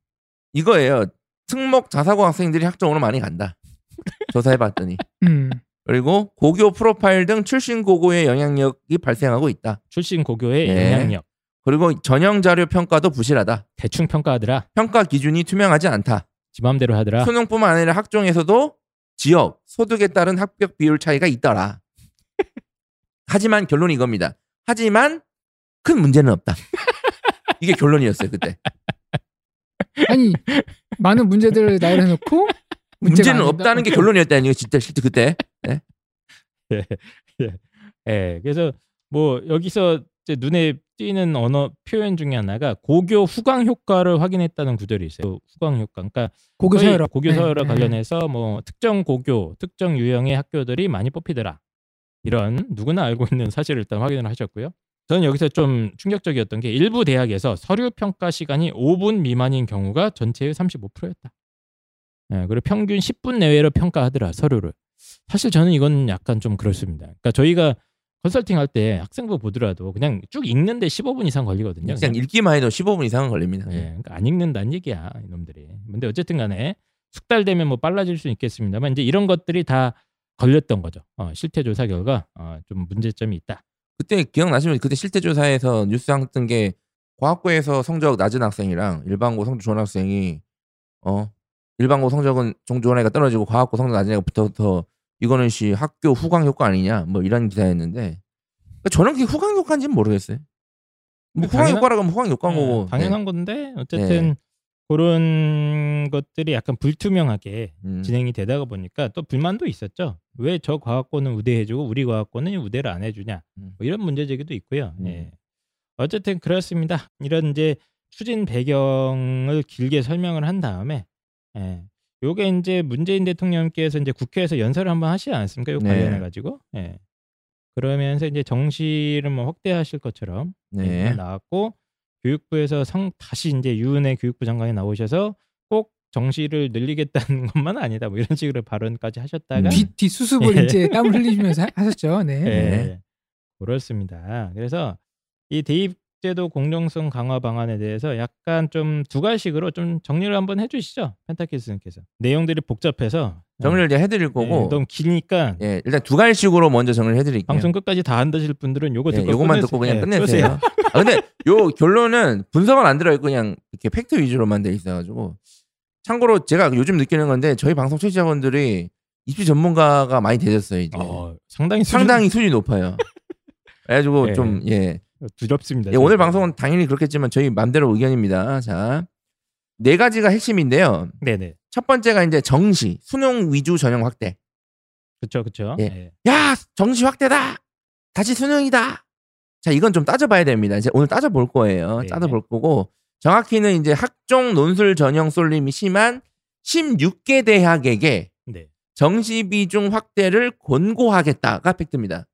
이거예요. 특목 자사고 학생들이 학종으로 많이 간다. 조사해봤더니 음. 그리고 고교 프로파일 등 출신 고고의 영향력이 발생하고 있다. 출신 고교의 네. 영향력 그리고 전형 자료 평가도 부실하다. 대충 평가하더라. 평가 기준이 투명하지 않다. 지 맘대로 하더라. 수능뿐만 아니라 학종에서도 지역, 소득에 따른 합격 비율 차이가 있더라. 하지만 결론이 이겁니다. 하지만 큰 문제는 없다. 이게 결론이었어요 그때. 아니 많은 문제들을 나열해놓고 문제는. 없다는 게 결론이었다는 거 진짜 실제 그때. 예. 그래서 뭐 여기서 이제 눈에 띄는 언어 표현 중에 하나가 고교 후광 효과를 확인했다는 구절이 있어요. 후광 효과. 그러니까 고교 서열화 고교 서열화 네, 네. 관련해서 뭐 특정 고교, 특정 유형의 학교들이 많이 뽑히더라. 이런 누구나 알고 있는 사실을 일단 확인을 하셨고요. 저는 여기서 좀 충격적이었던 게 일부 대학에서 서류 평가 시간이 5분 미만인 경우가 전체의 35%였다. 예, 그리고 평균 10분 내외로 평가하더라 서류를. 사실 저는 이건 약간 좀 그렇습니다. 그러니까 저희가 컨설팅 할 때 학생부 보더라도 그냥 쭉 읽는데 15분 이상 걸리거든요. 그냥 읽기만 해도 15분 이상은 걸립니다. 예, 그러니까 안 읽는다는 얘기야 이놈들이. 근데 어쨌든 간에 숙달되면 뭐 빨라질 수 있겠습니다만 이제 이런 것들이 다 걸렸던 거죠. 어, 실태 조사 결과 어, 좀 문제점이 있다. 그때 기억나시면 그때 실태 조사에서 뉴스상 뜬 게 과학고에서 성적 낮은 학생이랑 일반고 성적 좋은 학생이 어 일반고 성적은 종 좋은 애가 떨어지고 과학고 성적 낮은 애가 붙어서 이거는 시 학교 후광 효과 아니냐 뭐 이런 기사였는데 그러니까 저는 그게 후광 효과인지는 모르겠어요. 뭐 후광 당연한- 효과라고 하면 후광 효과인 예, 거고 당연한 건데 어쨌든 그런 것들이 약간 불투명하게 네. 음. 진행이 되다가 보니까 또 불만도 있었죠. 왜 저 과학고는 우대해주고 우리 과학고는 우대를 안 해주냐 음. 뭐 이런 문제 제기도 있고요. 음. 예. 어쨌든 그렇습니다. 이런 이제 추진 배경을 길게 설명을 한 다음에 예. 요게 이제 문재인 대통령께서 이제 국회에서 연설을 한번 하시지 않았습니까? 요 네. 관련해 가지고. 예. 그러면서 이제 정시를 뭐 확대하실 것처럼 네. 나왔고 교육부에서 성 다시 이제 유은혜 교육부 장관이 나오셔서 꼭 정시를 늘리겠다는 것만 아니다. 뭐 이런 식으로 발언까지 하셨다가 뒤, 뒤 수습을 예. 이제 땀을 흘리시면서 하- 하셨죠. 네. 예, 네. 그렇습니다. 그래서 이 대입제도 공정성 강화 방안에 대해서 약간 좀 두 가지식으로 좀 정리를 한번 해주시죠, 펜타키스님께서. 내용들이 복잡해서 정리를 이제 해드릴 예, 거고 너무 기니까 예, 일단 두 가지씩으로 먼저 정리를 해드릴게요. 방송 끝까지 다안 드실 분들은 요거 예, 듣고 요것만 끝내세요. 듣고 그냥 예, 끝내세요. 아, 근데 요 결론은 분석은 안 들어있고 그냥 이렇게 팩트 위주로만 돼 있어가지고 참고로 제가 요즘 느끼는 건데 저희 방송 청취자분들이 입시 전문가가 많이 되셨어요 이제 어, 상당히 수준- 상당히 수준이 높아요. 그래가지고 예. 좀 예. 두렵습니다. 예, 오늘. 방송은 당연히 그렇겠지만 저희 맘대로 의견입니다. 자, 네 가지가 핵심인데요. 네네 첫 번째가 이제 정시 수능 위주 전형 확대. 그렇죠 그렇죠. 예. 야 정시 확대다. 다시 수능이다. 자 이건 좀 따져봐야 됩니다. 이제 오늘 따져볼 거예요. 네. 따져볼 거고 정확히는 이제 학종 논술 전형 쏠림이 심한 16개 대학에게 네. 정시 비중 확대를 권고하겠다가 팩트입니다.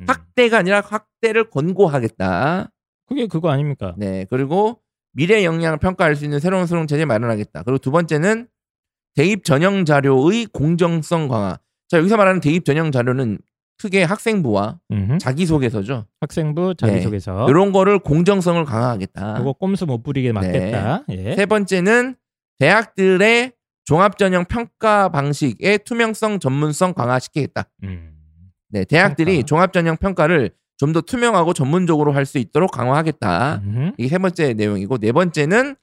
음. 확대가 아니라 확대를 권고하겠다. 그게 그거 아닙니까? 네 그리고 미래 역량을 평가할 수 있는 새로운 수능 체제 마련하겠다. 그리고 두 번째는 대입 전형 자료의 공정성 강화. 자 여기서 말하는 대입 전형 자료는 크게 학생부와 음흠. 자기소개서죠. 학생부 자기소개서 이런 거를 공정성을 강화하겠다. 그거 꼼수 못 부리게 막겠다. 예. 세 번째는 대학들의 종합전형 평가 방식의 투명성, 전문성 강화시키겠다. 음. 네, 대학들이 평가. 종합전형 평가를 좀 더 투명하고 전문적으로 할 수 있도록 강화하겠다. 음흠. 이게 세 번째 내용이고 네 번째는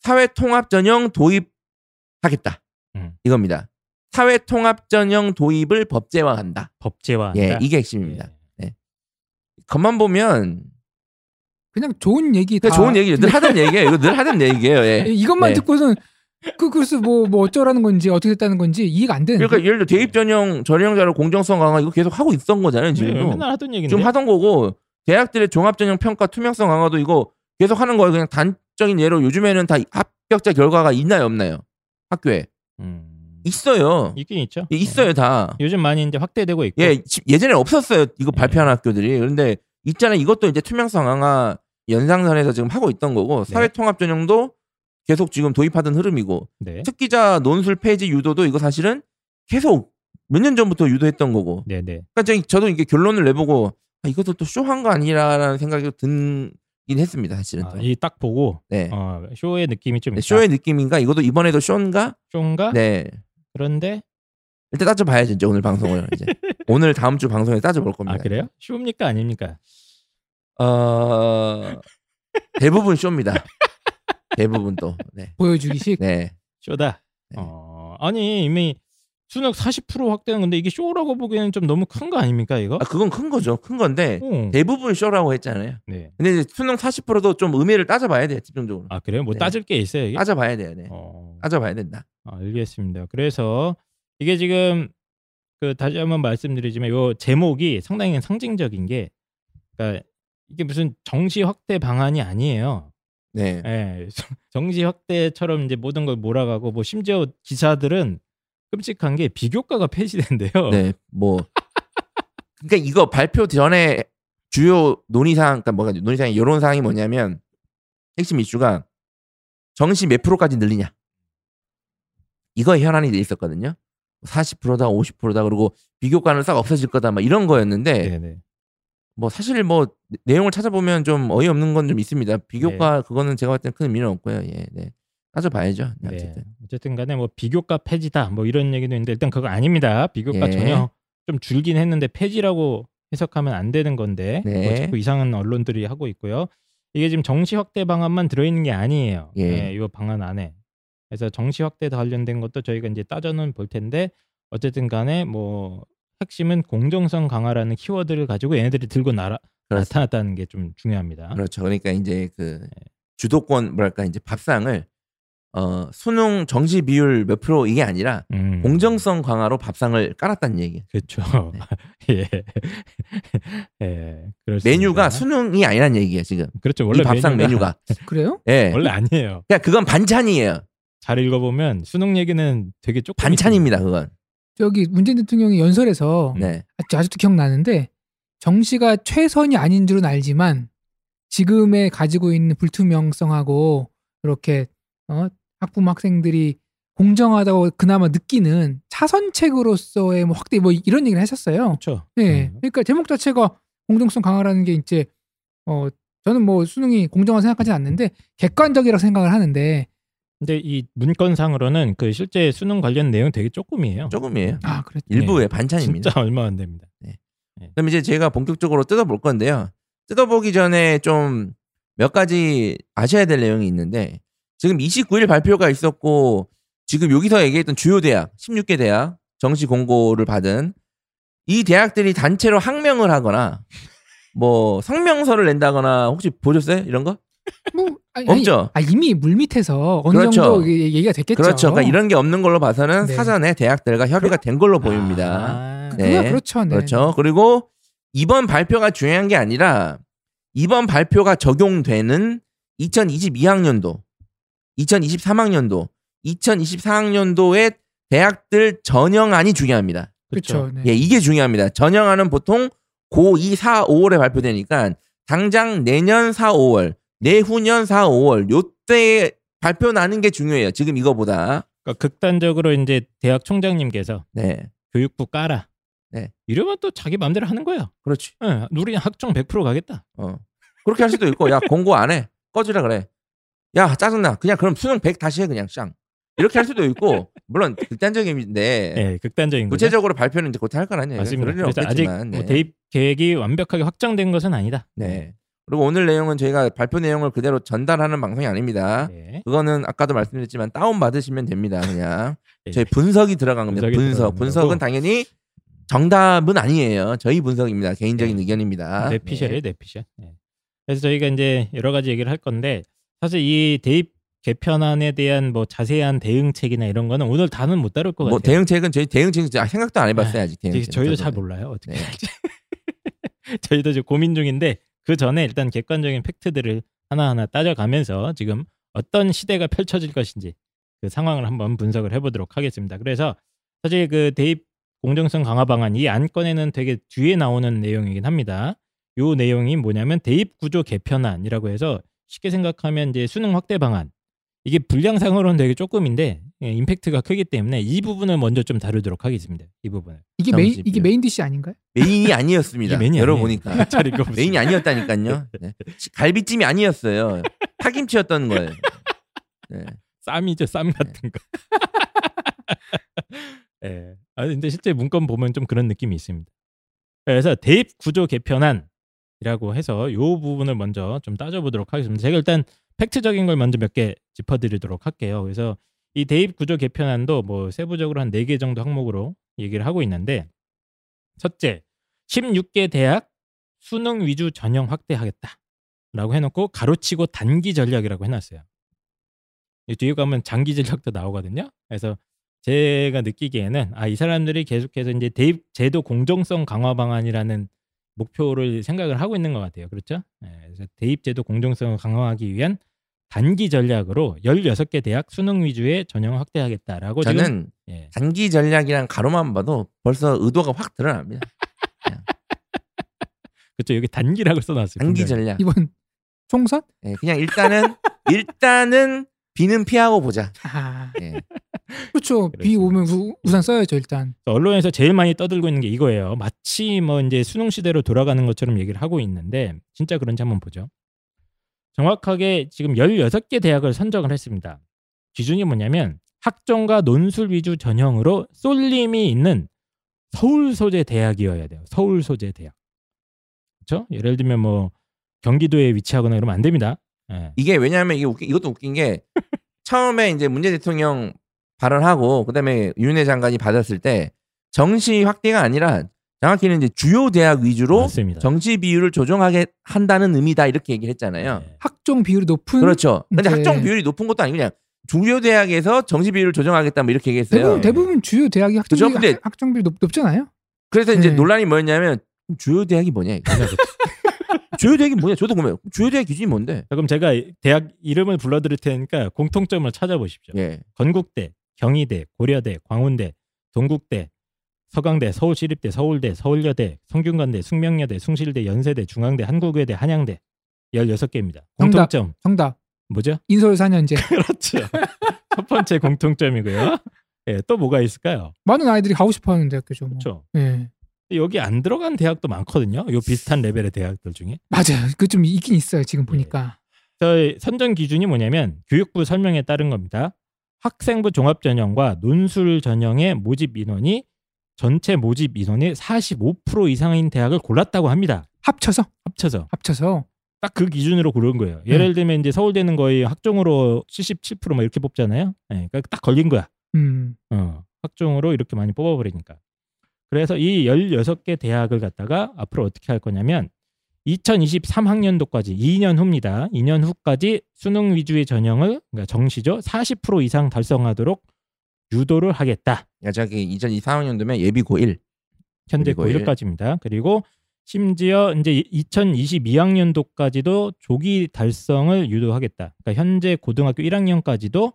사회 통합 전형 도입하겠다. 음. 이겁니다. 사회 통합 전형 도입을 법제화한다. 법제화한다. 예, 이게 핵심입니다. 예. 겉만 보면 그냥 좋은 얘기 다 좋은 얘기예요. 늘 하던 얘기예요. 이거 늘 하던 얘기예요. 예. 예, 이것만 네. 듣고선 그 글쎄 뭐, 뭐 어쩌라는 건지 어떻게 됐다는 건지 이해가 안 되는. 그러니까 예를 들어 대입 전형 전형자료 공정성 강화 이거 계속 하고 있던 거잖아요 네, 지금도 맨날 하던 얘기인데. 지금 하던 거고 대학들의 종합 전형 평가 투명성 강화도 이거 계속 하는 거예요 그냥 단적인 예로 요즘에는 다 합격자 결과가 있나요 없나요 학교에 음. 있어요 있긴 있죠. 예, 있어요 다 요즘 많이 이제 확대되고 있고. 예, 지- 예전에 없었어요 이거 네. 발표하는 학교들이 그런데 있잖아요 이것도 이제 투명성 강화 연상선에서 지금 하고 있던 거고 네. 사회 통합 전형도 계속 지금 도입하던 흐름이고 네. 특기자 논술 폐지 유도도 이거 사실은 계속 몇 년 전부터 유도했던 거고 네, 네. 그러니까 저도 이게 결론을 내보고 아, 이것도 또 쇼한 거 아니라라는 생각이 들긴 했습니다 사실은 또. 아, 이딱 보고 네. 어, 쇼의 느낌이 좀 네. 쇼의 느낌인가 이것도 이번에도 쇼인가 쇼인가? 네 그런데 일단 따져봐야죠 이제 오늘 방송을 이제 오늘 다음 주 방송에 따져볼 겁니다 아 그래요? 쇼입니까 아닙니까? 어 대부분 쇼입니다 대부분 또 네. 보여주기식. 네. 쇼다. 네. 어, 아니 이미 수능 40% 확대는 건데 이게 쇼라고 보기에는 좀 너무 큰 거 아닙니까 이거? 아 그건 큰 거죠 큰 건데 어. 대부분 쇼라고 했잖아요 네. 근데 이제 수능 40%도 좀 의미를 따져봐야 돼요 집중적으로 아 그래요? 뭐 네. 따질 게 있어요 이게? 따져봐야 돼요 네. 어. 따져봐야 된다 아, 알겠습니다. 그래서 이게 지금 그 다시 한번 말씀드리지만 요 제목이 상당히 상징적인 게 그러니까 이게 무슨 정시 확대 방안이 아니에요. 네. 예. 정시 확대처럼 이제 모든 걸 몰아가고 뭐 심지어 기사들은 끔찍한 게 비교과가 폐지된대요. 네, 뭐 그러니까 이거 발표 전에 주요 논의사항, 그러니까 뭐가 논의사항 여론 사항이 뭐냐면 핵심 이슈가 정시 몇 프로까지 늘리냐 이거 현안이 돼 있었거든요. 40%다, 50%다 그리고 비교과는 싹 없어질 거다, 막 이런 거였는데 네, 네. 뭐 사실 뭐 내용을 찾아보면 좀 어이없는 건 좀 있습니다. 비교과 그거는 제가 봤을 때는 큰 의미는 없고요. 예, 네. 따져봐야죠. 네, 네. 어쨌든. 어쨌든 간에 뭐 비교과 폐지다 뭐 이런 얘기도 있는데 일단 그거 아닙니다. 비교과 예. 전혀 좀 줄긴 했는데 폐지라고 해석하면 안 되는 건데 네. 뭐 자꾸 이상한 언론들이 하고 있고요. 이게 지금 정시 확대 방안만 들어있는 게 아니에요. 예. 네, 이 방안 안에. 그래서 정시 확대 관련된 것도 저희가 이제 따져는 볼 텐데 어쨌든 간에 뭐 핵심은 공정성 강화라는 키워드를 가지고 얘네들이 들고 나라. 나타났다는 게 좀 중요합니다. 그렇죠. 그러니까 이제 그 네. 주도권 뭐랄까 이제 밥상을 어 수능 정시 비율 몇 프로 이게 아니라 음. 공정성 강화로 밥상을 깔았다는 얘기. 그렇죠. 네. 예. 예. 그렇습니다. 메뉴가 수능이 아니란 얘기예요 지금. 그렇죠. 원래 이 밥상 메뉴가. 그래요? 예. 원래 아니에요. 그냥 그건 반찬이에요. 잘 읽어보면 수능 얘기는 되게 조금 반찬입니다 그건. 저기 문재인 대통령이 연설에서 네. 아직도 기억나는데 정시가 최선이 아닌 줄은 알지만 지금에 가지고 있는 불투명성하고 이렇게 어, 학부모 학생들이 공정하다고 그나마 느끼는 차선책으로서의 뭐 확대 뭐 이런 얘기를 하셨어요. 그렇죠. 네. 음. 그러니까 제목 자체가 공정성 강화라는 게 이제 어 저는 뭐 수능이 공정하다 생각하지 않는데 객관적이라고 생각을 하는데 근데 이 문건상으로는 그 실제 수능 관련 내용 되게 조금이에요. 조금이에요. 아 그렇죠. 일부의 반찬입니다. 진짜 얼마 안 됩니다. 그럼 이제 제가 본격적으로 뜯어볼 건데요. 뜯어보기 전에 좀 몇 가지 아셔야 될 내용이 있는데 지금 29일 발표가 있었고 지금 여기서 얘기했던 주요 대학 16개 대학 정시 공고를 받은 이 대학들이 단체로 항명을 하거나 뭐 성명서를 낸다거나 혹시 보셨어요 이런 거? 뭐 아니, 없죠. 아니, 아, 이미 물 밑에서 어느 그렇죠. 정도 얘- 얘기가 됐겠죠. 그렇죠. 그러니까 이런 게 없는 걸로 봐서는 네. 사전에 대학들과 협의가 된 걸로 보입니다. 아, 그- 네. 그렇죠. 네. 그렇죠. 그리고 이번 발표가 중요한 게 아니라 이번 발표가 적용되는 2022학년도, 2023학년도, 2024학년도의 대학들 전형안이 중요합니다. 그렇죠. 네. 예, 이게 중요합니다. 전형안은 보통 고 2, 4, 5월에 발표되니까 당장 내년 4, 5월, 내후년 4, 5월 요때 발표 나는 게 중요해요. 지금 이거보다. 그러니까 극단적으로 이제 대학 총장님께서 네. 교육부 까라. 네. 이러면 또 자기 마음대로 하는 거예요. 그렇지. 예, 우리 학종 100% 가겠다. 어. 그렇게 할 수도 있고, 야, 공고 안 해. 꺼지라 그래. 야, 짜증나. 그냥 그럼 수능 100 다시 해, 그냥, 쌍. 이렇게 할 수도 있고, 물론 극단적인데, 예, 극단적인 거죠. 구체적으로 발표는 이제 곧할 건 아니에요. 맞습니다. 그럴 일은 그래서 아직. 뭐 네. 대입 계획이 완벽하게 확정된 것은 아니다. 네. 그리고 오늘 내용은 저희가 발표 내용을 그대로 전달하는 방송이 아닙니다. 네. 그거는 아까도 말씀드렸지만 다운 받으시면 됩니다. 그냥 네. 저희 분석이 들어간 겁니다. 분석. 분석은. 당연히 정답은 아니에요. 저희 분석입니다. 개인적인 네. 의견입니다. 뇌피셜이에요, 네. 뇌피셜. 네. 그래서 저희가 이제 여러 가지 얘기를 할 건데 사실 이 대입 개편안에 대한 뭐 자세한 대응책이나 이런 거는 오늘 다는 못 다룰 것 뭐 같아요. 대응책은 저희 대응책은 아, 생각도 안 해봤어요 아직. 이게 대응책. 저희도 잘 몰라요. 어떻게 네. 할지. 저희도 지금 고민 중인데 그 전에 일단 객관적인 팩트들을 하나하나 따져가면서 지금 어떤 시대가 펼쳐질 것인지 그 상황을 한번 분석을 해보도록 하겠습니다. 그래서 사실 그 대입 공정성 강화 방안 이 안건에는 되게 뒤에 나오는 내용이긴 합니다. 요 내용이 뭐냐면 대입 구조 개편안이라고 해서 쉽게 생각하면 이제 수능 확대 방안 이게 분량상으로는 되게 조금인데 예, 임팩트가 크기 때문에 이 부분을 먼저 좀 다루도록 하겠습니다. 이 부분을. 이게 메인 정집이요. 이게 main dish 아닌가요? main이 아니었습니다. main이 열어보니까. 잘 읽어보세요. main이 아니었다니까요. 네. 갈비찜이 아니었어요. 파김치였던 거예요. 네. 쌈이죠 쌈 같은 거. 예. 아 근데 실제 문건 보면 좀 그런 느낌이 있습니다. 그래서 대입 구조 개편안 이라고 해서 요 부분을 먼저 좀 따져보도록 하겠습니다. 제가 일단 팩트적인 걸 먼저 몇 개 짚어드리도록 할게요. 그래서 이 대입 구조 개편안도 뭐 세부적으로 한 네 개 정도 항목으로 얘기를 하고 있는데 첫째 16개 대학 수능 위주 전형 확대하겠다라고 해놓고 가로치고 단기 전략이라고 해놨어요. 이 뒤에 가면 장기 전략도 나오거든요. 그래서 제가 느끼기에는 아 이 사람들이 계속해서 이제 대입 제도 공정성 강화 방안이라는 목표를 생각을 하고 있는 것 같아요. 그렇죠? 예, 그래서 대입 제도 공정성을 강화하기 위한 단기 전략으로 16개 대학 수능 위주의 전형 확대하겠다라고 지금 저는 예. 단기 전략이랑 가로만 봐도 벌써 의도가 확 드러납니다. 그렇죠. 여기 단기라고 써놨어요. 단기. 전략. 이번 총선? 예, 그냥 일단은 일단은 비는 피하고 보자. 아 예. 그렇죠. 비 오면 우, 우산 써야죠 일단. 언론에서 제일 많이 떠들고 있는 게 이거예요. 마치 뭐 이제 수능 시대로 돌아가는 것처럼 얘기를 하고 있는데 진짜 그런지 한번 보죠. 정확하게 지금 16개 대학을 선정을 했습니다. 기준이 뭐냐면 학종과 논술 위주 전형으로 쏠림이 있는 서울 소재 대학이어야 돼요. 서울 소재 대학. 그렇죠? 예를 들면 뭐 경기도에 위치하거나 그러면 안 됩니다. 예. 이게 왜냐하면 이게 웃기, 이것도 웃긴 게 처음에 이제 문재 대통령 발언하고 그다음에 윤회 장관이 받았을 때 정시 확대가 아니라 정확히는 이제 주요 대학 위주로 맞습니다. 정시 비율을 조정하게 한다는 의미다 이렇게 얘기를 했잖아요. 예. 학종 비율이 높은 그렇죠. 근데 네. 학종 비율이 높은 것도 아니고 그냥 주요 대학에서 정시 비율을 조정하겠다 뭐 이렇게 얘기했어요. 대부분 대부분 주요 대학이 학종 그죠? 비율, 근데- 학종 비율 높, 높잖아요. 그래서 이제 네. 논란이 뭐였냐면 주요 대학이 뭐냐? 이거. 주요 대학이 뭐냐? 저도 궁금해요. 주요 대학 기준이 뭔데? 자, 그럼 제가 대학 이름을 불러드릴 테니까 공통점을 찾아보십시오. 예. 건국대, 경희대, 고려대, 광운대, 동국대, 서강대, 서울시립대, 서울대, 서울여대, 성균관대, 숙명여대, 숭실대, 연세대, 중앙대, 한국외대, 한양대 16개입니다. 정답. 공통점 정답. 뭐죠? 인서울 4년제. 그렇죠. 첫 번째 공통점이고요. 예, 또 뭐가 있을까요? 많은 아이들이 가고 싶어 하는 대학교죠. 뭐. 그렇죠. 예. 여기 안 들어간 대학도 많거든요. 요 비슷한 레벨의 대학들 중에. 맞아요. 그 좀 있긴 있어요. 지금 보니까. 저희 선정 기준이 뭐냐면 교육부 설명에 따른 겁니다. 학생부 종합 전형과 논술 전형의 모집 인원이 전체 모집 인원의 45% 이상인 대학을 골랐다고 합니다. 합쳐서 합쳐서 합쳐서 딱 그 기준으로 고른 거예요. 예를 들면 이제 서울대는 거의 학종으로 77%막 이렇게 뽑잖아요. 예, 그러니까 딱 걸린 거야. 음. 어, 학종으로 이렇게 많이 뽑아버리니까. 그래서 이 16개 대학을 갖다가 앞으로 어떻게 할 거냐면 2023학년도까지 2년 후입니다. 2년 후까지 수능 위주의 전형을 그러니까 정시죠. 40% 이상 달성하도록 유도를 하겠다. 야 저기 2024학년도면 예비 고 1 현재 예비 고1. 고1까지입니다. 그리고 심지어 이제 2022학년도까지도 조기 달성을 유도하겠다. 그러니까 현재 고등학교 1학년까지도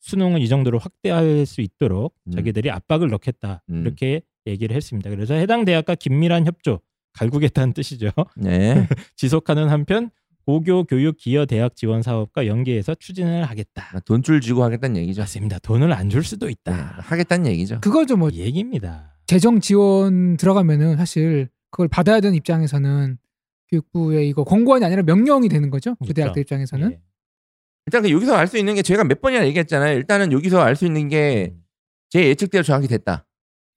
수능을 이 정도로 확대할 수 있도록 음. 자기들이 압박을 넣겠다. 음. 이렇게 얘기를 했습니다. 그래서 해당 대학과 긴밀한 협조, 갈구겠다는 뜻이죠. 네. 지속하는 한편 고교 교육 기여 대학 지원 사업과 연계해서 추진을 하겠다. 돈줄 쥐고 하겠다는 얘기죠. 맞습니다. 돈을 안 줄 수도 네, 있다. 하겠다는 얘기죠. 그거죠. 뭐이 얘기입니다. 재정 지원 들어가면은 사실 그걸 받아야 되는 입장에서는 교육부의 이거 권고안이 아니라 명령이 되는 거죠. 그 그렇죠. 대학들 입장에서는. 예. 일단 그 여기서 알 수 있는 게 제가 몇 번이나 얘기했잖아요. 일단은 여기서 알 수 있는 게 제 예측대로 정확히 됐다.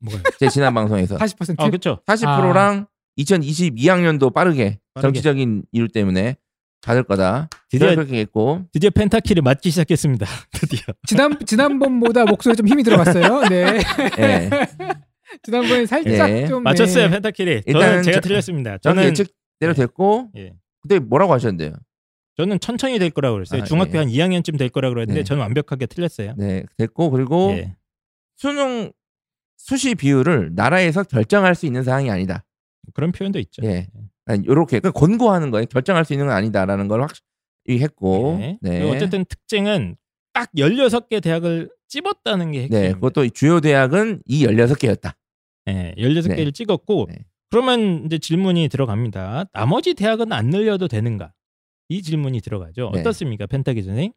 뭐가요? 제 지난 방송에서 40%. 아, 그렇죠. 40%랑 2022학년도 빠르게, 빠르게. 정치적인 이유 때문에 받을 거다. 드디어 그렇게 했고 드디어 펜타키를 맞기 시작했습니다. 드디어. 지난 지난번보다 목소리 좀 힘이 들어갔어요. 네. 예. 지난번에 살짝 네. 좀 맞췄어요 네. 펜타킬이. 저는 일단은 제가 저- 틀렸습니다. 저는 저는 예측대로 네. 됐고 예. 근데 뭐라고 하셨는데요? 저는 천천히 될 거라고 그랬어요. 아, 중학교 예. 한 2학년쯤 될 거라고 그랬는데 네. 저는 완벽하게 틀렸어요. 네, 됐고 그리고 예. 수능 수시 비율을 나라에서 결정할 수 있는 사항이 아니다. 그런 표현도 있죠. 예. 이렇게 그러니까 권고하는 거예요. 결정할 수 있는 건 아니다라는 걸 확실히 했고, 네. 네, 그리고 어쨌든 특징은 딱 16개 대학을 찝었다는 게 핵심입니다. 네, 그것도 주요 대학은 이 16개였다. 예, 16개를 네. 찍었고 네. 그러면 이제 질문이 들어갑니다. 나머지 대학은 안 늘려도 되는가? 이 질문이 들어가죠. 네. 어떻습니까? 펜타기 선생?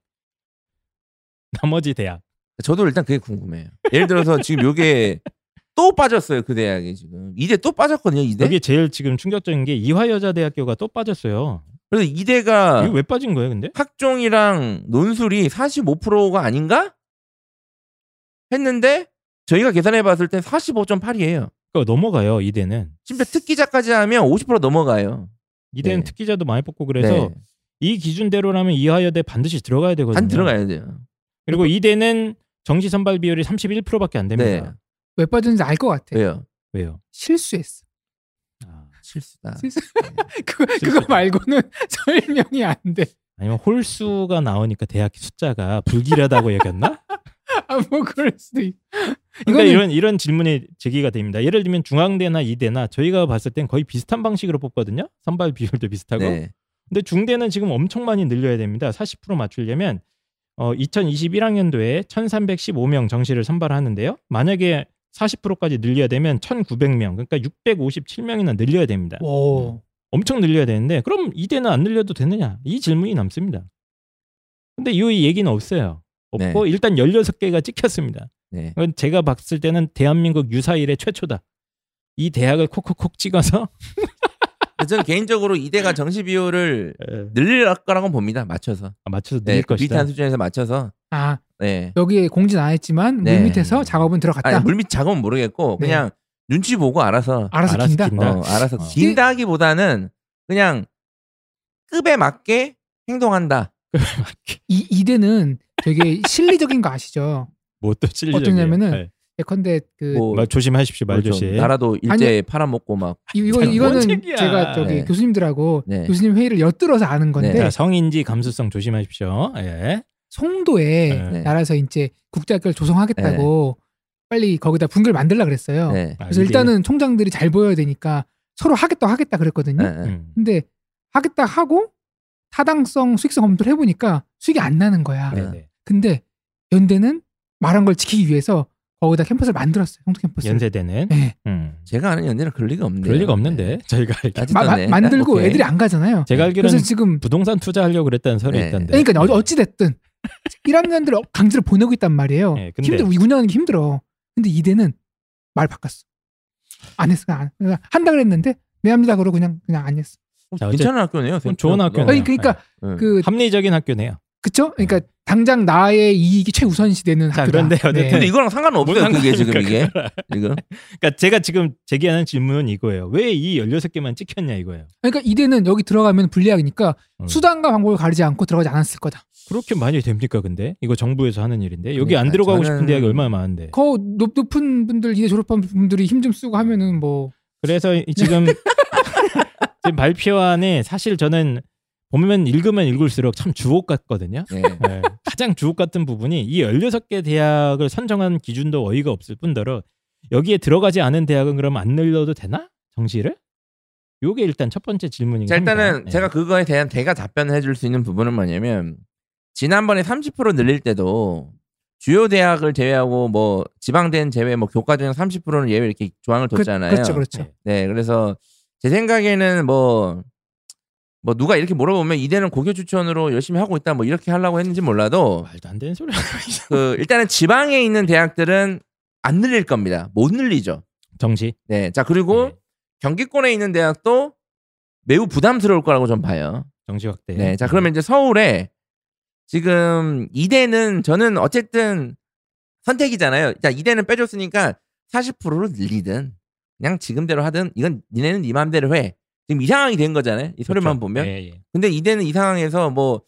나머지 대학. 저도 일단 그게 궁금해요. 예를 들어서 지금 요게 또 빠졌어요. 그 대학이 지금 이대 또 빠졌거든요. 이대. 여기 제일 지금 충격적인 게 이화여자대학교가 또 빠졌어요. 그래서 이대가 이게 왜 빠진 거예요, 근데? 학종이랑 논술이 45%가 아닌가 했는데 저희가 계산해 봤을 때 45.8이에요. 그러니까 넘어가요, 이대는. 심지어 특기자까지 하면 50% 넘어가요. 이대는 네. 특기자도 많이 뽑고 그래서 네. 이 기준대로라면 이화여대 반드시 들어가야 되거든요. 반 들어가야 돼요. 그리고 이대는 정시 선발 비율이 31%밖에 안 됩니다. 네. 왜 빠졌는지 알 것 같아. 왜요? 왜요? 실수했어. 아, 실수다. 실수. 그거 그거 말고는 설명이 안 돼. 아니면 홀수가 나오니까 대학 숫자가 불길하다고 여겼나? 아뭐 그럴 수도 있. 그러니까 이런 이런 질문이 제기가 됩니다. 예를 들면 중앙대나 이대나 저희가 봤을 땐 거의 비슷한 방식으로 뽑거든요. 선발 비율도 비슷하고. 네. 근데 중대는 지금 엄청 많이 늘려야 됩니다. 40% 맞추려면 어, 2021학년도에 1,315명 정시를 선발하는데요. 만약에 40%까지 늘려야 되면 1,900명, 그러니까 657명이나 늘려야 됩니다. 오. 엄청 늘려야 되는데 그럼 이대는 안 늘려도 되느냐? 이 질문이 남습니다. 근데 이 얘기는 없어요. 없고 일단 16개가 찍혔습니다. 네. 제가 봤을 때는 대한민국 유사 일의 최초다. 이 대학을 콕콕콕 찍어서 저는 개인적으로 이대가 정시 비율을 늘릴 거라고 봅니다. 맞춰서. 아, 맞춰서 늘릴 네, 그 것이다. 비슷한 수준에서 맞춰서. 아 네. 여기에 공지는 안 했지만 네. 물 밑에서 작업은 들어갔다. 아니, 물밑 작업은 모르겠고 네. 그냥 눈치 보고 알아서 알아서 알아서 긴다. 긴다. 어, 알아서 어. 긴다기보다는 그냥 급에 맞게 행동한다. 이 이대는 되게 실리적인 거 아시죠? 뭐또 찔리죠? 어떠냐면은 예컨대 그 뭐 말 조심하십시오 말조심. 나라도 일제 팔아먹고 막 이- 이거 뭔 이거는. 제가 저기 네. 교수님들하고 네. 교수님 회의를 엿들어서 아는 건데 네. 자, 성인지 감수성 조심하십시오. 예. 송도에 네. 나라에서 이제 국제학교를 조성하겠다고 빨리 거기다 분교를 만들라 그랬어요. 네. 아, 그래서 이게- 일단은 총장들이 잘 보여야 되니까 서로 하겠다 하겠다 그랬거든요. 네, 네. 음. 근데 하겠다 하고 타당성 수익성 검토를 해보니까 수익이 안 나는 거야. 네. 근데 연대는 말한 걸 지키기 위해서 거기다 캠퍼스를 만들었어요. 형도 캠퍼스. 연세대는. 네. 음. 제가 아는 연대는 그럴 리가 없네요. 그럴 리가 없는데 저희가 알기 마- 마- 네. 만들고 오케이. 애들이 안 가잖아요. 제가 알기로는 그래서 지금 부동산 투자하려고 그랬다는 설이 네. 있던데. 그러니까 어- 어찌 됐든 1학년들 강제로 보내고 있단 말이에요. 네, 근데- 힘들어 운영하는 게 힘들어. 근데 이대는 말 바꿨어. 안 했어. 안, 그냥 한다 그랬는데 미안합니다 그러고 그냥 그냥 안 했어. 자, 어째- 괜찮은 학교네요. 좋은. 아니 그러니까 네. 그 합리적인 학교네요. 그쵸? 그러니까 당장 나의 이익이 최우선시 되는 자, 학교다. 그런데 어쨌든 근데 이거랑 상관은 없어요. 뭔 그게 지금 이게? 지금 그러니까 제가 지금 제기하는 질문은 이거예요. 왜 이 16개만 찍혔냐 이거예요. 그러니까 이대는 여기 들어가면 불리하니까 음. 수단과 방법을 가리지 않고 들어가지 않았을 거다. 그렇게 많이 됩니까 근데? 이거 정부에서 하는 일인데 여기 안 그러니까 들어가고 저는- 싶은 대학이 얼마나 많은데. 거 높, 높은 분들 이대 졸업한 분들이 힘 좀 쓰고 하면은 뭐 그래서 이- 지금 지금 발표안에 사실 저는 보면 읽으면 읽을수록 참 주옥 같거든요. 네. 네. 가장 주옥 같은 부분이 이 16개 대학을 선정한 기준도 어이가 없을 뿐더러 여기에 들어가지 않은 대학은 그럼 안 늘려도 되나? 정시를? 요게 일단 첫 번째 자 일단은. 네. 제가 그거에 대한 대가 답변을 해줄 수 있는 부분은 뭐냐면 지난번에 30% 늘릴 때도 주요 대학을 제외하고 뭐 지방대는 제외 뭐 교과 중에 30%는 예외 이렇게 조항을 그, 뒀잖아요. 그렇죠, 그렇죠. 네. 네, 그래서 제 생각에는 뭐, 뭐 누가 이렇게 물어보면 이대는 고교 추천으로 열심히 하고 있다 뭐 이렇게 하려고 했는지 몰라도 말도 안 되는 소리. 그 일단은 지방에 있는 대학들은 안 늘릴 겁니다. 못 늘리죠. 정시. 네, 자 그리고 네. 경기권에 있는 대학도 매우 부담스러울 거라고 전 봐요. 정시 확대. 네, 자 그러면 이제 서울에 지금 이대는 저는 어쨌든 선택이잖아요. 자 이대는 빼줬으니까 40%로 늘리든 그냥 지금대로 하든 이건 니네는 네 맘대로 해. 지금 이 상황이 된 거잖아요. 이 소리만 그렇죠. 보면. 예, 예. 근데 이대는 이 상황에서 뭐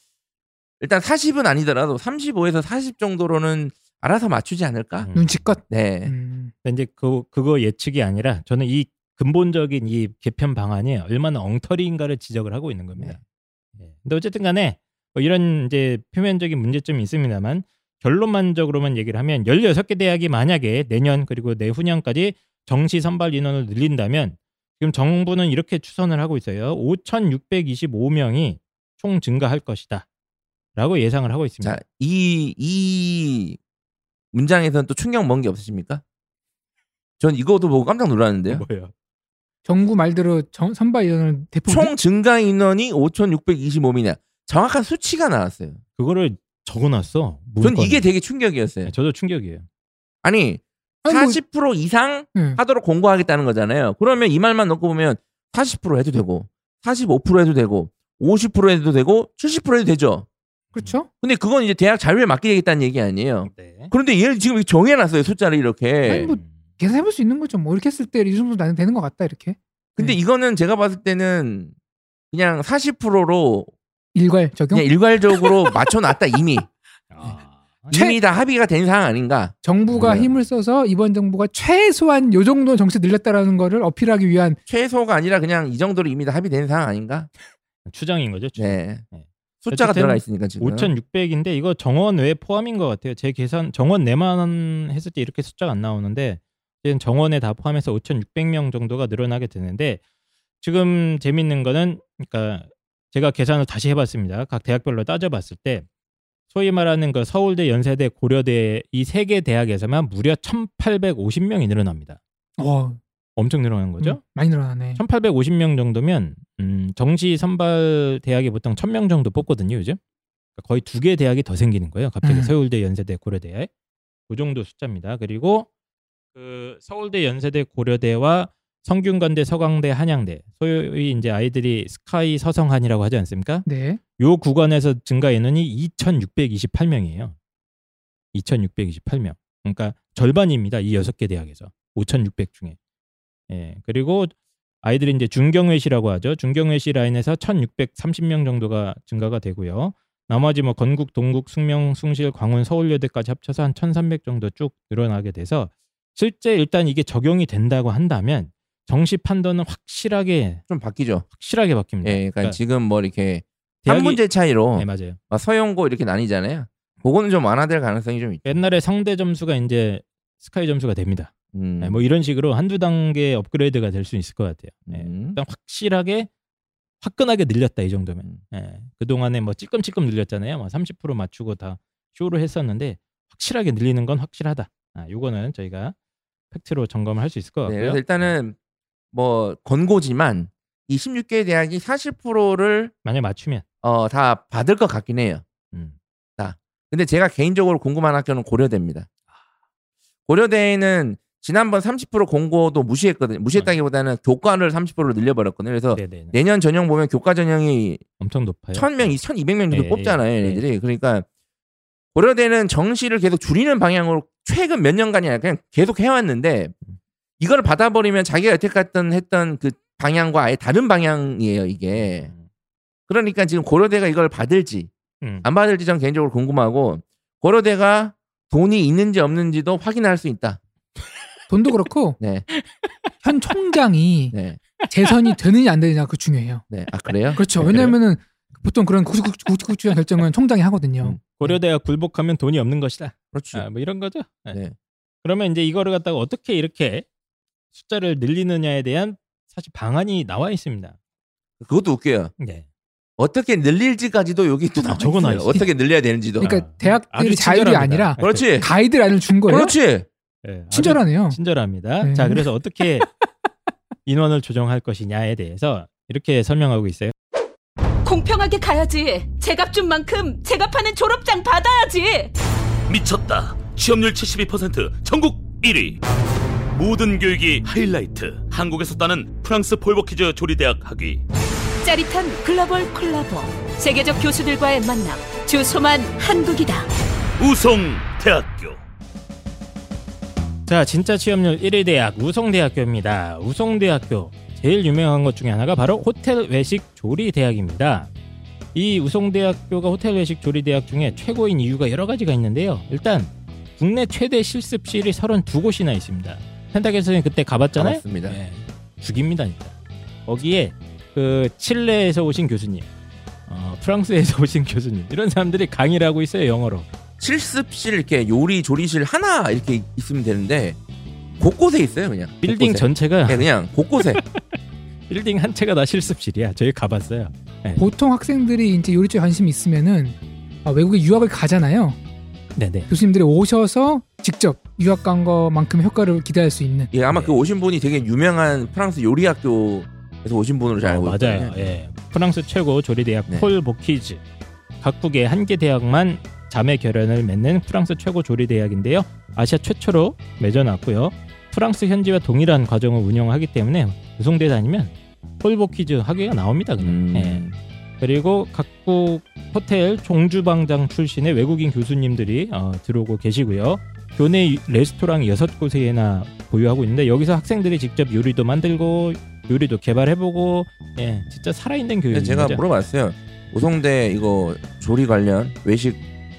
일단 40은 아니더라도 35에서 40 정도로는 알아서 맞추지 않을까? 음. 눈치껏. 네. 음. 근데 이제 그 그거 예측이 아니라 저는 이 근본적인 이 개편 방안이 얼마나 엉터리인가를 지적을 하고 있는 겁니다. 예. 근데 어쨌든 간에 뭐 이런 이제 표면적인 문제점이 있습니다만 결론만적으로만 얘기를 하면 16개 대학이 만약에 내년 그리고 내후년까지 정시 선발 인원을 늘린다면 지금 정부는 이렇게 추선을 하고 있어요. 5,625명이 총 증가할 것이다. 라고 예상을 하고 있습니다. 자, 이, 이 문장에서는 또 충격 먹은 게 없으십니까? 전 이거도 보고 깜짝 놀랐는데요. 뭐예요? 정부 말대로 정, 선발 인원을 대폭 총 증가 인원이 5,625명이냐. 정확한 수치가 나왔어요. 그거를 적어놨어. 전. 이게 되게 충격이었어요. 네, 저도 충격이에요. 아니, 아니, 뭐- 40% 이상 예. 하도록 공고하겠다는 거잖아요. 그러면 이 말만 넣고 보면 40% 해도 되고, 45% 해도 되고, 50% 해도 되고, 70% 해도 되죠. 그렇죠? 근데 그건 이제 대학 자율에 맡기겠다는 얘기 아니에요. 네. 그런데 얘를 지금 정해놨어요. 숫자를 이렇게. 아니, 뭐- 계산해볼 수 있는 거죠. 뭐 이렇게 했을 때 이 정도 나는 되는 것 같다 이렇게. 근데 네. 이거는 제가 봤을 때는 그냥 40%로 일괄 적용. 그냥 일괄적으로 맞춰놨다 이미. 아, 최- 이미 다 합의가 된 상황 아닌가? 정부가 네. 힘을 써서 이번 정부가 최소한 요 정도 정치 늘렸다라는 거를 어필하기 위한 최소가 아니라 그냥 이 정도로 이미 다 합의된 상황 아닌가? 추정인 거죠. 추정. 네. 네. 숫자가 들어가 있으니까 지금. 5,600인데 이거 정원 외 포함인 것 같아요. 제 계산 정원 내만 했을 때 이렇게 숫자가 안 나오는데 지금 정원에 다 포함해서 5,600명 정도가 늘어나게 되는데 지금 재밌는 거는 그러니까 제가 계산을 다시 해봤습니다. 각 대학별로 따져봤을 때 소위 말하는 그 서울대, 연세대, 고려대 이 세 개 대학에서만 무려 1,850명이 늘어납니다. 어, 엄청 늘어난 거죠. 음, 많이 늘어나네. 1850명 정도면 음, 정시 선발 대학이 보통 1000명 정도 뽑거든요, 요즘. 그러니까 거의 두 개 대학이 더 생기는 거예요. 갑자기 음. 서울대, 연세대, 고려대에. 그 정도 숫자입니다. 그리고 그 서울대, 연세대, 고려대와 성균관대, 서강대, 한양대, 소위 이제 아이들이 스카이 서성한이라고 하지 않습니까? 네. 요 구간에서 증가 인원이 2,628명이에요. 2,628명. 그러니까 절반입니다. 이 여섯 개 대학에서 5,600 중에. 예. 그리고 아이들이 이제 중경외시라고 하죠. 중경외시 라인에서 1,630명 정도가 증가가 되고요. 나머지 뭐 건국, 동국, 숙명, 숭실, 광운, 서울여대까지 합쳐서 한 1,300 정도 쭉 늘어나게 돼서 실제 일단 이게 적용이 된다고 한다면 정시 판도는 확실하게 좀 바뀌죠. 확실하게 바뀝니다. 예, 그러니까, 지금 뭐 이렇게 대학이- 한 문제 차이로 네, 맞아요. 막 서용고 이렇게 나뉘잖아요. 그거는 좀 완화될 가능성이 좀 있죠. 옛날에 상대 점수가 이제 스카이 점수가 됩니다. 음. 네, 뭐 이런 식으로 한두 단계 업그레이드가 될 수 있을 것 같아요. 네. 음. 일단 확실하게 화끈하게 늘렸다 이 정도면. 음. 예. 그동안에 뭐 찔끔찔끔 늘렸잖아요. 뭐 30% 맞추고 다 쇼를 했었는데 확실하게 늘리는 건 확실하다. 아, 요거는 저희가 팩트로 점검을 할 수 있을 것 네, 같고요. 그래서 일단은 뭐 권고지만 이 16개 대학이 40%를 만약 맞추면 어, 다 받을 것 같긴 해요. 음. 근데 제가 개인적으로 궁금한 학교는 고려대입니다. 고려대는 지난번 30% 공고도 무시했거든요. 무시했다기보다는 교과를 30%로 늘려버렸거든요. 그래서 네네. 내년 전형 보면 교과 전형이 엄청 높아요. 1000명, 1200명 정도 네, 뽑잖아요. 네. 얘네들이. 그러니까 고려대는 정시를 계속 줄이는 방향으로 최근 몇 년간이 아니라 그냥 계속 해왔는데 이걸 받아버리면 자기가 여태까지 했던, 했던 그 방향과 아예 다른 방향이에요. 이게. 그러니까 지금 고려대가 이걸 받을지 음. 안 받을지 전 개인적으로 궁금하고 고려대가 돈이 있는지 없는지도 확인할 수 있다. 돈도 그렇고 네, 현 총장이 네, 재선이 되느냐 안 되느냐 그 중요해요. 네. 아 그래요? 그렇죠. 네? 왜냐면은 보통 그런 구축구축 결정은 총장이 하거든요. 음. 고려대가 굴복하면 돈이 없는 것이다. 그렇죠. 아, 뭐 이런 거죠. 네. 네. 그러면 이제 이거를 갖다가 어떻게 이렇게 숫자를 늘리느냐에 대한 사실 방안이 나와 있습니다. 그것도 웃겨요. 네. 어떻게 늘릴지까지도 여기 또 나와 적어놔 있어요. 있어요. 어떻게 늘려야 되는지도. 그러니까 아, 대학들이 아주 자율이. 아니라 그렇지. 가이드라인을 준 거예요. 그렇지. 네, 친절하네요. 친절합니다. 네. 자, 그래서 어떻게 인원을 조정할 것이냐에 대해서 이렇게 설명하고 있어요. 공평하게 가야지. 제값 준 만큼 제값하는 졸업장 받아야지. 미쳤다. 취업률 72% 전국 1위. 모든 교육이 하이라이트. 한국에서 따는 프랑스 폴버키즈 조리대학 학위. 짜릿한 글로벌 콜라보. 세계적 교수들과의 만남. 주소만 한국이다. 우송 대학교. 자, 진짜 취업률 1위 대학 우송대학교입니다. 우송대학교 제일 유명한 것 중에 하나가 바로 호텔 외식 조리 대학입니다. 이 우송대학교가 호텔 외식 조리 대학 중에 최고인 이유가 여러 가지가 있는데요. 일단 국내 최대 실습실이 32곳이나 있습니다. 펜타게스는 그때 가봤잖아요. 가봤습니다. 네, 죽입니다, 진짜. 거기에 그 칠레에서 오신 교수님, 어, 프랑스에서 오신 교수님 이런 사람들이 강의를 하고 있어요 영어로. 실습실 이렇게 요리 조리실 하나 이렇게 있으면 되는데 곳곳에 있어요 그냥. 빌딩 곳곳에. 전체가 네, 그냥 곳곳에. 빌딩 한 채가 다 실습실이야. 저희 가봤어요. 보통 학생들이 이제 요리 쪽에 관심이 있으면은 아, 외국에 유학을 가잖아요. 네네. 교수님들이 오셔서 직접 유학 간 거만큼 효과를 기대할 수 있는. 예, 아마 네. 그 오신 분이 되게 유명한 프랑스 요리 학교에서 오신 분으로 잘 알고 어, 맞아요. 있거든요. 예. 프랑스 최고 조리대학 네. 폴 보키즈. 각국의 한 개 대학만 자매 결연을 맺는 프랑스 최고 조리대학인데요. 아시아 최초로 맺어놨고요. 프랑스 현지와 동일한 과정을 운영하기 때문에 우송대 다니면 폴 보키즈 학위가 나옵니다. 그냥. 음. 예. 그리고 각국 호텔 종주방장 출신의 외국인 교수님들이 어, 들어오고 계시고요. 교내 레스토랑 여섯 곳에나 보유하고 있는데 여기서 학생들이 직접 요리도 만들고 요리도 개발해보고 예 진짜 살아있는 교육인 제가 거죠. 물어봤어요. 우송대 이거 조리 관련 외식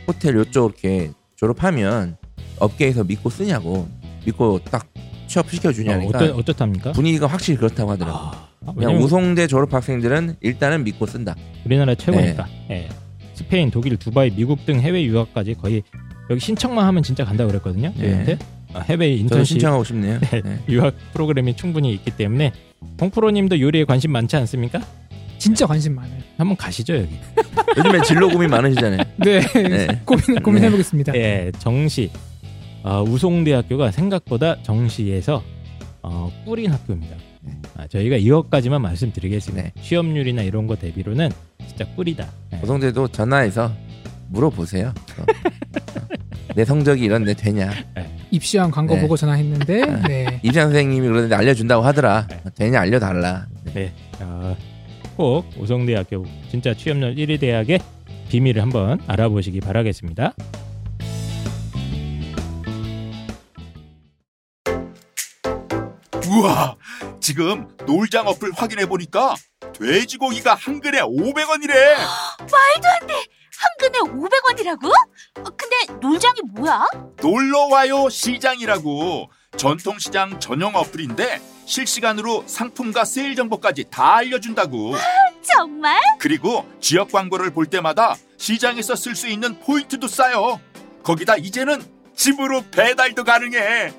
호텔 요쪽 이렇게 졸업하면 업계에서 믿고 쓰냐고 믿고 딱 취업 시켜 어, 주냐니까 어떠, 어떻답니까? 분위기가 확실히 그렇다고 하더라고. 요 아, 그냥 왜냐면 우송대 졸업 학생들은 일단은 믿고 쓴다. 우리나라 최고니까. 예. 스페인, 독일, 두바이, 미국 등 해외 유학까지 거의 여기 신청만 하면 진짜 간다고 그랬거든요. 저희한테 아, 해외 인턴십 신청하고 싶네요. 네. 네. 유학 프로그램이 충분히 있기 때문에 홍프로님도 요리에 관심 많지 않습니까? 진짜 관심 많아요. 한번 가시죠 여기. 요즘에 진로 고민 많으시잖아요. 네, 네. 고민 고민해 보겠습니다. 예, 정시 어, 우송대학교가 생각보다 정시에서 어, 꿀인 학교입니다. 네. 아, 저희가 이것까지만 말씀드리겠습니다. 네. 취업률이나 이런 거 대비로는 진짜 꿀이다. 예. 우송대도 전화해서 물어보세요. 어. 내 성적이 이런데 되냐? 입시한 광고 네. 보고 전화했는데 네. 입시 선생님이 그러는데 알려준다고 하더라. 네. 되냐 알려달라. 네, 어, 꼭 우송대학교 진짜 취업률 1위 대학의 비밀을 한번 알아보시기 바라겠습니다. 우와 지금 놀장 어플 확인해 보니까 돼지고기가 한 근에 500원이래 말도 안 돼! 한 근에 500원이라고? 근데 놀장이 뭐야? 놀러와요 시장이라고 전통시장 전용 어플인데 실시간으로 상품과 세일 정보까지 다 알려준다고 정말? 그리고 지역 광고를 볼 때마다 시장에서 쓸 수 있는 포인트도 쌓여 거기다 이제는 집으로 배달도 가능해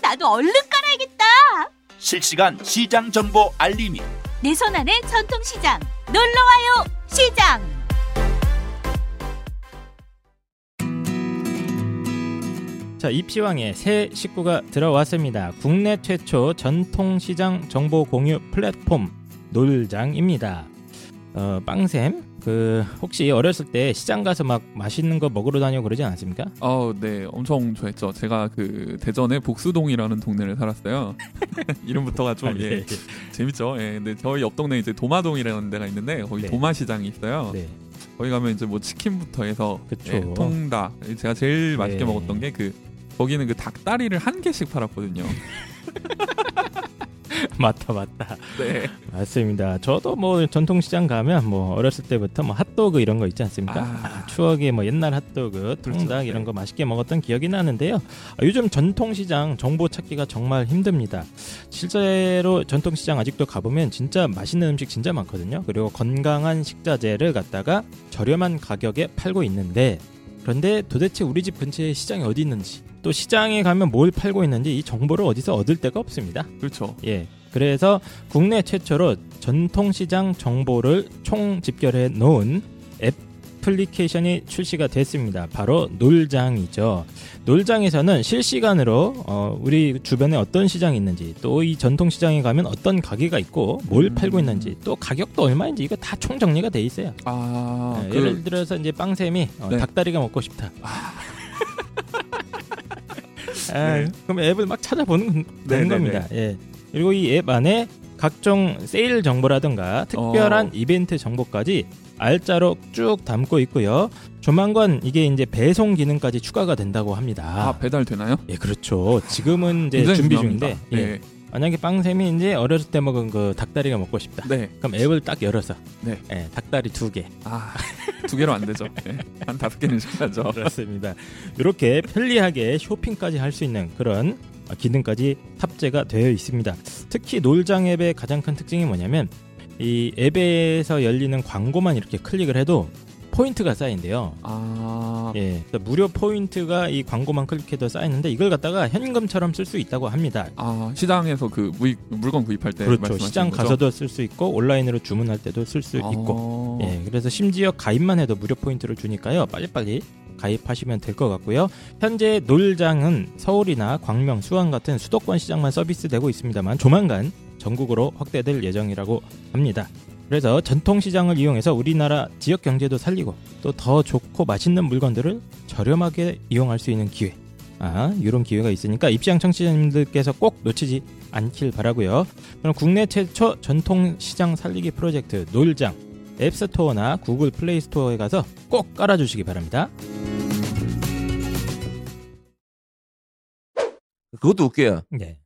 나도 얼른 깔아야겠다. 실시간 시장 정보 알림이 내 손안의 전통 시장. 놀러 와요 시장. 자, 입시왕에 새 식구가 들어왔습니다. 국내 최초 전통시장 정보 공유 플랫폼 놀장입니다. 어, 빵샘, 그 혹시 어렸을 때 시장 가서 막 맛있는 거 먹으러 다니고 그러지 않았습니까? 어, 네, 엄청 좋아했죠. 제가 그 대전의 복수동이라는 동네를 살았어요. 이름부터가 좀 아, 예, 예, 예. 재밌죠. 예, 근데 저희 옆 동네 이제 도마동이라는 데가 있는데 거기 네. 도마시장이 있어요. 네. 거기 가면 이제 뭐 치킨부터 해서. 예, 통닭. 제가 제일 맛있게 네. 먹었던 게 그 거기는 그 닭다리를 한 개씩 팔았거든요. 맞다, 맞다. 네. 맞습니다. 저도 뭐 전통시장 가면 뭐 어렸을 때부터 뭐 핫도그 이런 거 있지 않습니까? 아. 아, 추억의 뭐 옛날 핫도그, 통닭 그렇죠. 이런 네. 거 맛있게 먹었던 기억이 나는데요. 아, 요즘 전통시장 정보 찾기가 정말 힘듭니다. 실제로 전통시장 아직도 가보면 진짜 맛있는 음식 진짜 많거든요. 그리고 건강한 식자재를 갖다가 저렴한 가격에 팔고 있는데 그런데 도대체 우리 집 근처에 시장이 어디 있는지 또 시장에 가면 뭘 팔고 있는지 이 정보를 어디서 얻을 데가 없습니다. 그렇죠. 예. 그래서 국내 최초로 전통시장 정보를 총 집결해 놓은 애플리케이션이 출시가 됐습니다. 바로 놀장이죠. 놀장에서는 실시간으로 어, 우리 주변에 어떤 시장이 있는지 또 이 전통시장에 가면 어떤 가게가 있고 뭘 음. 팔고 있는지 또 가격도 얼마인지 이거 다 총 정리가 돼 있어요. 아, 예, 그, 예를 들어서 이제 빵샘이 어, 네. 닭다리가 먹고 싶다. 아, 네. 그럼 앱을 막 찾아보는 건- 되는 네, 네, 겁니다. 예. 그리고 이 앱 안에 각종 세일 정보라든가 특별한 어. 이벤트 정보까지 알짜로 쭉 담고 있고요. 조만간 이게 이제 배송 기능까지 추가가 된다고 합니다. 아, 배달 되나요? 예, 그렇죠. 지금은 이제 준비. 중인데 예. 네. 만약에 빵샘이 이제 어렸을 때 먹은 그 닭다리가 먹고 싶다. 네. 그럼 앱을 딱 열어서 네. 예, 닭다리 두 개. 아, 두 개로 안 되죠. 네. 한 다섯 개는 시켜야죠. 그렇습니다. 이렇게 편리하게 쇼핑까지 할 수 있는 그런 기능까지 탑재가 되어 있습니다. 특히 놀장 앱의 가장 큰 특징이 뭐냐면 이 앱에서 열리는 광고만 이렇게 클릭을 해도 포인트가 쌓인대요. 아, 예, 무료 포인트가 이 광고만 클릭해도 쌓이는데 이걸 갖다가 현금처럼 쓸 수 있다고 합니다. 아 시장에서 그 무익, 물건 구입할 때 그렇죠. 시장 거죠? 가서도 쓸 수 있고 온라인으로 주문할 때도 쓸 수 있고 아, 예, 그래서 심지어 가입만 해도 무료 포인트를 주니까요. 빨리빨리 가입하시면 될 것 같고요. 현재 놀장은 서울이나 광명, 수원 같은 수도권 시장만 서비스되고 있습니다만 조만간 전국으로 확대될 예정이라고 합니다. 그래서 전통 시장을 이용해서 우리나라 지역 경제도 살리고 또 더 좋고 맛있는 물건들을 저렴하게 이용할 수 있는 기회. 아, 이런 기회가 있으니까 입시장 청취자님들께서 꼭 놓치지 않길 바라고요. 그럼 국내 최초 전통 시장 살리기 프로젝트 놀장 앱스토어나 구글 플레이 스토어에 가서 꼭 깔아주시기 바랍니다. 그것도 웃겨요. 네.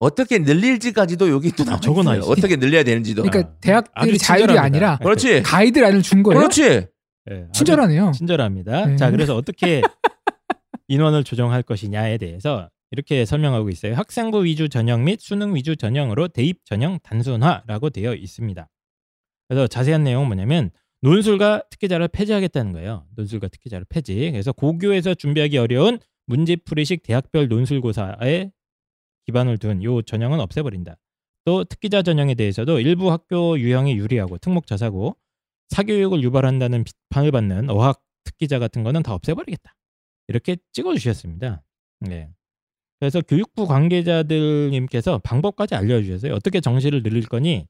어떻게 늘릴지까지도 여기 또 나와 적어놔 있어요. 있어요. 어떻게 늘려야 되는지도. 그러니까 아, 대학들이 자율이 친절합니다. 아니라 그렇지. 가이드라인을 준 거예요. 그렇지. 네, 친절하네요. 친절합니다. 네. 자, 그래서 어떻게 인원을 조정할 것이냐에 대해서 이렇게 설명하고 있어요. 학생부 위주 전형 및 수능 위주 전형으로 대입 전형 단순화라고 되어 있습니다. 그래서 자세한 내용은 뭐냐면 논술과 특기자를 폐지하겠다는 거예요. 논술과 특기자를 폐지. 그래서 고교에서 준비하기 어려운 문제풀이식 대학별 논술고사에 기반을 둔 요 전형은 없애버린다. 또 특기자 전형에 대해서도 일부 학교 유형이 유리하고 특목 저사고 사교육을 유발한다는 비판을 받는 어학 특기자 같은 거는 다 없애버리겠다. 이렇게 찍어주셨습니다. 네. 그래서 교육부 관계자들님께서 방법까지 알려주셨어요. 어떻게 정시를 늘릴 거니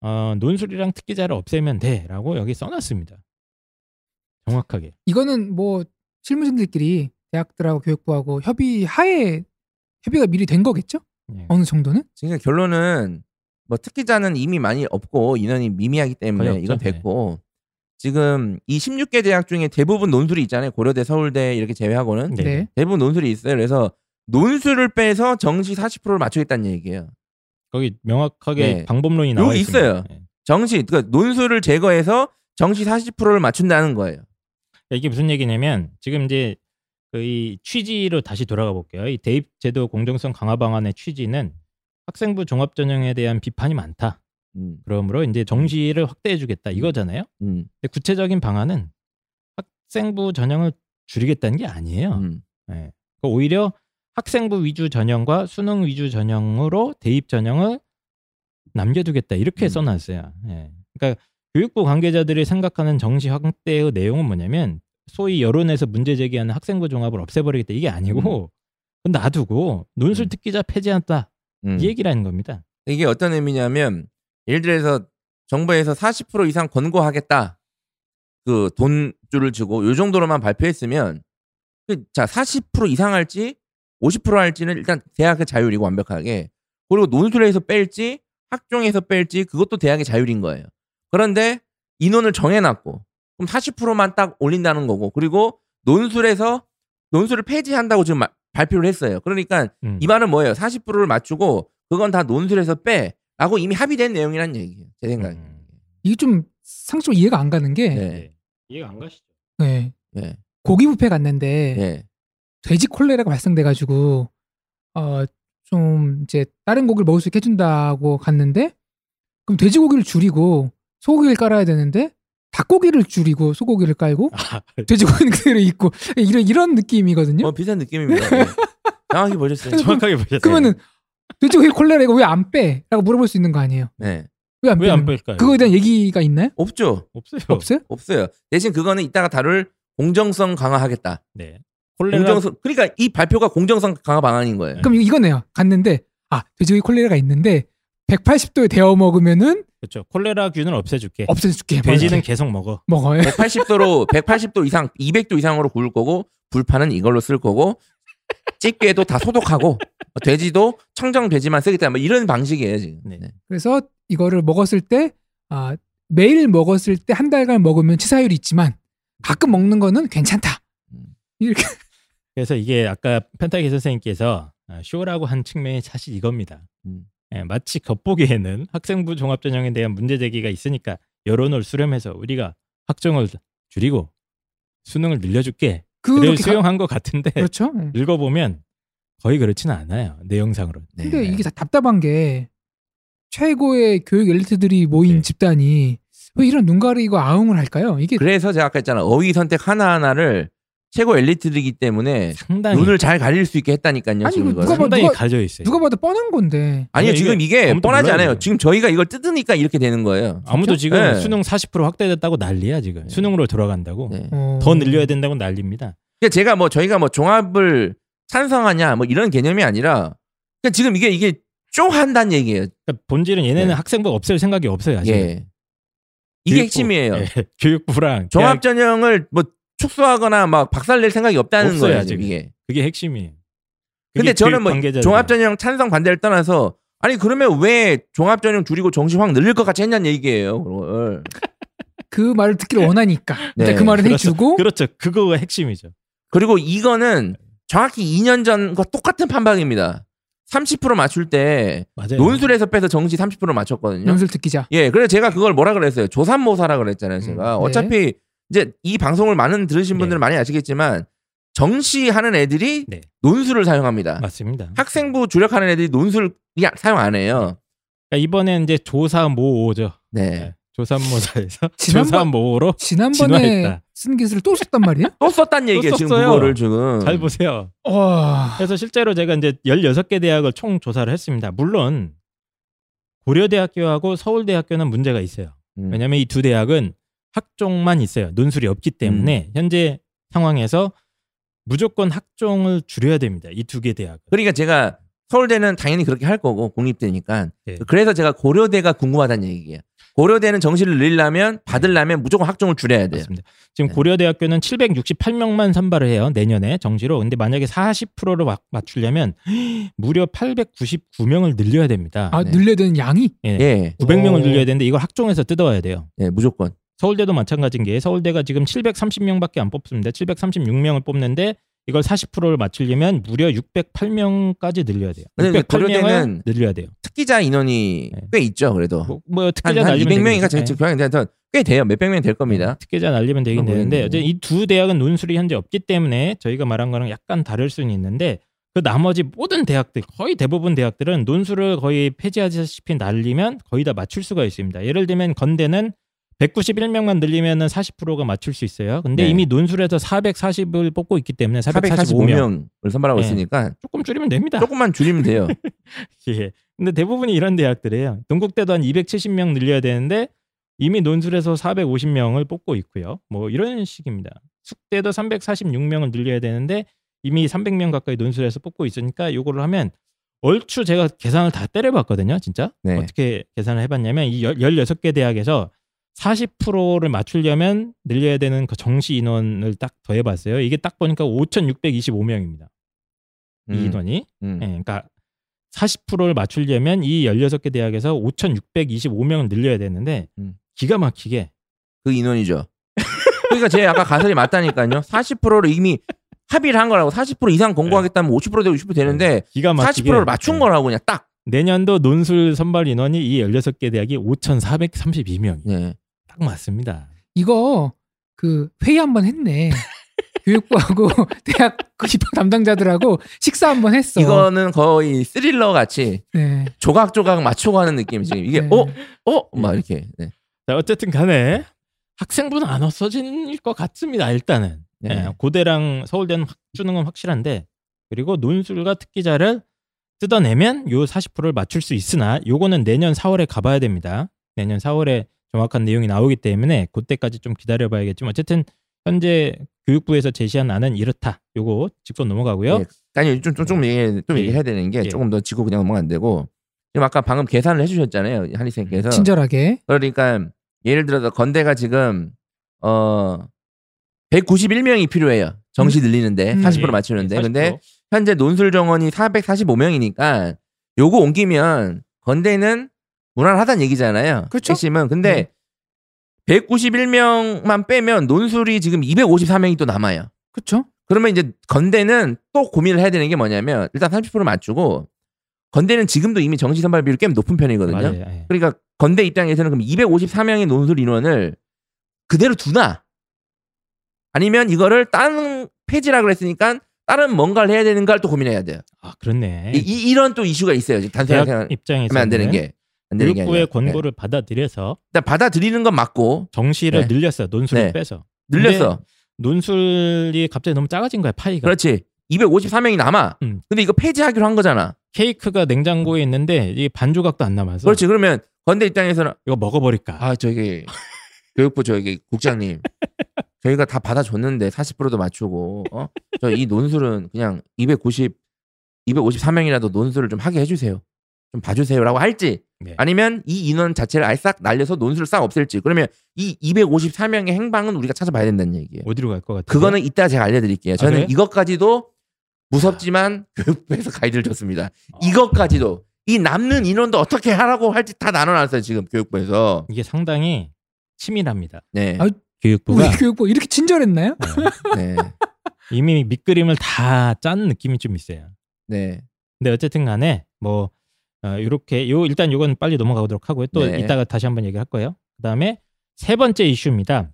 어, 논술이랑 특기자를 없애면 돼라고 여기 써놨습니다. 정확하게. 이거는 뭐 실무진들끼리 대학들하고 교육부하고 협의하에 협의가 미리 된 거겠죠? 예. 어느 정도는? 그러니까 결론은 뭐 특기자는 이미 많이 없고 인원이 미미하기 때문에 거의 없죠. 이건 됐고 지금 이 16개 대학 중에 대부분 논술이 있잖아요. 고려대, 서울대 이렇게 제외하고는 네. 네. 대부분 논술이 있어요. 그래서 논술을 빼서 정시 40%를 맞추겠다는 얘기예요. 거기 명확하게 네. 방법론이 나와. 있어요. 네. 정시 그러니까 논술을 제거해서 정시 40%를 맞춘다는 거예요. 이게 무슨 얘기냐면 지금 이제 그 이 취지로 다시 돌아가 볼게요. 이 대입 제도 공정성 강화 방안의 취지는 학생부 종합 전형에 대한 비판이 많다. 음, 그러므로 이제 정시를 확대해 주겠다 이거잖아요. 음, 근데 구체적인 방안은 학생부 전형을 줄이겠다는 게 아니에요. 음. 예. 그러니까 오히려 학생부 위주 전형과 수능 위주 전형으로 대입 전형을 남겨두겠다 이렇게 음. 써놨어요. 예. 그러니까 교육부 관계자들이 생각하는 정시 확대의 내용은 뭐냐면 소위 여론에서 문제 제기하는 학생부 종합을 없애버리겠다 이게 아니고 그건 놔두고 논술 특기자 폐지한다 음. 이 얘기라는 겁니다. 이게 어떤 의미냐면 예를 들어서 정부에서 40% 이상 권고하겠다. 그 돈줄을 주고 요 정도로만 발표했으면 그 자, 40% 이상 할지 50% 할지는 일단 대학의 자율이고 완벽하게 그리고 논술에서 뺄지 학종에서 뺄지 그것도 대학의 자율인 거예요. 그런데 인원을 정해놨고 그럼 40%만 딱 올린다는 거고 그리고 논술에서 논술을 폐지한다고 지금 마- 발표를 했어요. 그러니까 음. 이 말은 뭐예요? 40%를 맞추고 그건 다 논술에서 빼라고 이미 합의된 내용이란 얘기예요. 제 생각에. 음. 이게 좀 상식적으로 이해가 안 가는 게 네. 이해가 안 가시죠? 네. 예. 고기 뷔페 갔는데 예. 돼지 콜레라가 발생돼가지고 어 좀 이제 다른 고기를 먹을 수 있게 해준다고 갔는데 그럼 돼지고기를 줄이고 소고기를 깔아야 되는데 닭고기를 줄이고 소고기를 깔고 아, 돼지고기는 그대로 있고 이런 이런 느낌이거든요. 뭐 비슷한 느낌입니다. 예. 정확히 보셨어요. 정확하게 보셨어요. 그러면은 돼지고기 콜레라 이거 왜 안 빼? 라고 물어볼 수 있는 거 아니에요. 네. 왜안 빼? 왜안 뺄까요? 그거에 대한 얘기가 있나요? 없죠. 없어요. 없어요? 없어요. 대신 그거는 이따가 다룰 공정성 강화하겠다. 네. 콜레라 공정성 그러니까 이 발표가 공정성 강화 방안인 거예요. 그럼 이거네요. 갔는데 아 돼지고기 콜레라가 있는데 180도에 데워 먹으면은 그렇죠. 콜레라균을 없애줄게. 없애줄게. 돼지는 이렇게 계속 먹어. 먹어요. 180도로 180도 이상 200도 이상으로 구울 거고 불판은 이걸로 쓸 거고 집게도 다 소독하고 돼지도 청정 돼지만 쓰겠다. 뭐 이런 방식이에요 지금. 네. 네. 그래서 이거를 먹었을 때 아, 매일 먹었을 때 한 달간 먹으면 치사율이 있지만 가끔 먹는 거는 괜찮다. 음. 이렇게 그래서 이게 아까 펜타기 선생님께서 아, 쇼라고 한 측면이 사실 이겁니다. 음. 예, 마치 겉보기에는 학생부 종합전형에 대한 문제 제기가 있으니까 여론을 수렴해서 우리가 학종을 줄이고 수능을 늘려줄게. 를 그렇게 가- 수용한 것 같은데 그렇죠. 예. 읽어보면 거의 그렇지는 않아요. 내용상으로. 네. 근데 이게 다 답답한 게 최고의 교육 엘리트들이 모인 네. 집단이 왜 이런 눈 가리고 아웅을 할까요? 이게 그래서 제가 아까 했잖아. 어휘 선택 하나 하나를 최고 엘리트이기 때문에 상당히 눈을 잘 가릴 수 있게 했다니까요. 아니, 지금. 누가 봐- 상당히 누가- 가져 있어요. 누가 봐도 뻔한 건데. 아니요 아니, 지금 이게 뻔하지 몰라요, 않아요. 지금 저희가 이걸 뜯으니까 이렇게 되는 거예요. 아무도 지금 네. 수능 40% 확대됐다고 난리야 지금. 수능으로 들어간다고. 네. 어. 더 늘려야 된다고 난립니다. 그러니까 제가 뭐 저희가 뭐 종합을 찬성하냐 뭐 이런 개념이 아니라 그러니까 지금 이게 이게 쪼 한다는 얘기예요. 그러니까 본질은 얘네는 네. 학생부 없앨 생각이 없어요 아직. 예. 이게 교육부, 핵심이에요. 예, 교육부랑 종합 전형을 뭐 축소하거나 막 박살낼 생각이 없다는 거예요. 지금 이게. 그게 핵심이에요. 근데 저는 뭐 관계자들이에요. 종합 전형 찬성 반대를 떠나서 아니 그러면 왜 종합 전형 줄이고 정시 확 늘릴 것 같이 했냐는 얘기예요. 그걸. 그 말을 듣기를 원하니까 네. 그 말은 그렇죠. 해주고 그렇죠. 그거가 핵심이죠. 그리고 이거는 정확히 2년 전과 똑같은 판박입니다. 30% 맞출 때 맞아요. 논술에서 빼서 정시 30% 맞췄거든요. 논술 듣기자. 예, 그래서 제가 그걸 뭐라 그랬어요. 조삼모사라 그랬잖아요. 제가 음, 네. 어차피 이제 이 방송을 많은 들으신 네. 분들은 많이 아시겠지만 정시하는 애들이 네. 논술을 사용합니다. 맞습니다. 학생부 주력하는 애들이 논술 사용 안 해요. 그러니까 이번엔 이제 조사 모오죠. 네. 네. 조삼모사에서 지난번- 조사모오로 지난번에 진화했다. 쓴 기술을 또 썼단 말이에요? 또 썼단 얘기예요. 또 지금. 그거를 지금. 잘 보세요. 와. 그래서 실제로 제가 이제 16개 대학을 총 조사를 했습니다. 물론 고려대학교하고 서울대학교는 문제가 있어요. 음. 왜냐하면 이 두 대학은 학종만 있어요. 논술이 없기 음. 때문에 현재 상황에서 무조건 학종을 줄여야 됩니다. 이 두 개 대학. 그러니까 제가 서울대는 당연히 그렇게 할 거고 공립대니까. 네. 그래서 제가 고려대가 궁금하다는 얘기예요. 고려대는 정시를 늘리려면 받으려면 무조건 학종을 줄여야 돼요. 맞습니다. 지금 네. 고려대학교는 768명만 선발을 해요. 내년에 정시로. 근데 만약에 40%를 맞추려면 무려 899명을 늘려야 됩니다. 아 네. 늘려야 되는 양이? 예. 예. 900명을 오. 늘려야 되는데 이걸 학종에서 뜯어와야 돼요. 예, 무조건. 서울대도 마찬가지인 게 서울대가 지금 730명밖에 안 뽑습니다. 736명을 뽑는데 이걸 40%를 맞추려면 무려 608명까지 늘려야 돼요. 근데 608명을 고려대는 늘려야 돼요. 특기자 인원이 네. 꽤 있죠, 그래도. 뭐, 뭐 한, 특기자 한 날리면 200명인가 되겠죠. 제가 지금 하꽤 돼요. 몇백 명 될 겁니다. 특기자 날리면 되긴 되는데 모르겠네. 어쨌든 이 두 대학은 논술이 현재 없기 때문에 저희가 말한 거랑 약간 다를 수는 있는데 그 나머지 모든 대학들 거의 대부분 대학들은 논술을 거의 폐지하다시피 날리면 거의 다 맞출 수가 있습니다. 예를 들면 건대는 191명만 늘리면은 40%가 맞출 수 있어요. 근데 네. 이미 논술에서 440을 뽑고 있기 때문에 445명 445명을 선발하고 네. 있으니까 조금 줄이면 됩니다. 조금만 줄이면 돼요. 예. 근데 대부분이 이런 대학들이에요. 동국대도 한 270명 늘려야 되는데 이미 논술에서 450명을 뽑고 있고요. 뭐 이런 식입니다. 숙대도 346명을 늘려야 되는데 이미 300명 가까이 논술해서 뽑고 있으니까 요거를 하면 얼추 제가 계산을 다 때려봤거든요. 진짜 네. 어떻게 계산을 해봤냐면 이 16개 대학에서 40%를 맞추려면 늘려야 되는 그 정시 인원을 딱 더해봤어요. 이게 딱 보니까 5,625명입니다. 이 음, 인원이. 음. 예, 그러니까 40%를 맞추려면 이 16개 대학에서 5,625명을 늘려야 되는데 음. 기가 막히게 그 인원이죠. 그러니까 제 아까 가설이 맞다니까요. 40%를 이미 합의를 한 거라고 40% 이상 공부하겠다면 50% 되고 60% 되는데 기가 막히게 40%를 맞춘 예. 거라고 그냥 딱. 내년도 논술 선발 인원이 이 16개 대학이 5,432명이 네. 딱 맞습니다. 이거 그 회의 한번 했네. 교육부하고 대학 그 입학 담당자들하고 식사 한번 했어. 이거는 거의 스릴러 같이 네. 조각조각 맞춰 가는 느낌이지. 이게 네. 어? 어? 막 이렇게. 네. 자, 어쨌든 간에 학생부는 안 없어질 것 같습니다. 일단은 네. 예, 고대랑 서울대는 확 주는 건 확실한데 그리고 논술과 특기자를 뜯어내면 요 40%를 맞출 수 있으나 요거는 내년 4월에 가봐야 됩니다. 내년 4월에 정확한 내용이 나오기 때문에 그때까지 좀 기다려봐야겠지만 어쨌든 현재 교육부에서 제시한 안은 이렇다. 요거 짚고 넘어가고요. 네. 아니 좀, 좀, 좀, 얘기, 좀 예. 얘기해야 되는 게 예. 조금 더 짚고 그냥 넘어가면 안 되고 지금 아까 방금 계산을 해주셨잖아요. 한희생께서. 친절하게. 그러니까 예를 들어서 건대가 지금 어 191명이 필요해요. 정시 늘리는데 음. 40% 예, 맞추는데 예, 40%. 근데 현재 논술 정원이 445명이니까 요거 옮기면 건대는 무난하다는 얘기잖아요. 그렇죠. 핵심은 근데 네. 191명만 빼면 논술이 지금 254명이 또 남아요. 그렇죠? 그러면 이제 건대는 또 고민을 해야 되는 게 뭐냐면 일단 30% 맞추고 건대는 지금도 이미 정시 선발 비율이 꽤 높은 편이거든요. 맞아요. 예. 그러니까 건대 입장에서는 그럼 254명의 논술 인원을 그대로 두나 아니면 이거를 다른 폐지라 그랬으니까 다른 뭔가를 해야 되는가를 또 고민해야 돼요. 아 그렇네. 이, 이- 이런 또 이슈가 있어요. 단순하게 생각하면 안 되는 게. 교육부의. 권고를 받아들여서 네. 일단 받아들이는 건 맞고 정시를 네. 늘렸어요. 논술을 네. 빼서. 늘렸어. 논술이 갑자기 너무 작아진 거야 파이가. 그렇지. 254명이 남아. 음. 근데 이거 폐지하기로 한 거잖아. 케이크가 냉장고에 있는데 이게 반 조각도 안 남아서 그렇지. 그러면 건대 입장에서는 이거 먹어버릴까. 아 저기 교육부 저기 국장님 저희가 다 받아줬는데 40%도 맞추고 어? 저 이 논술은 그냥 290 254명이라도 논술을 좀 하게 해주세요. 좀 봐주세요라고 할지 네. 아니면 이 인원 자체를 아예 싹 날려서 논술을 싹 없앨지 그러면 이 254명의 행방은 우리가 찾아봐야 된다는 얘기예요. 어디로 갈 것 같아요? 그거는 이따 제가 알려드릴게요. 저는 그래요? 이것까지도 무섭지만 교육부에서 가이드를 줬습니다. 이것까지도 이 남는 인원도 어떻게 하라고 할지 다 나눠놨어요 지금 교육부에서. 이게 상당히 치밀합니다. 네. 아, 교육부가 우리 교육부 이렇게 친절했나요? 네. 이미 밑그림을 다 짠 느낌이 좀 있어요. 네. 근데 어쨌든 간에 뭐 어, 이렇게 요 일단 요건 빨리 넘어가도록 하고요. 또 네. 이따가 다시 한번 얘기할 거예요. 그다음에 세 번째 이슈입니다.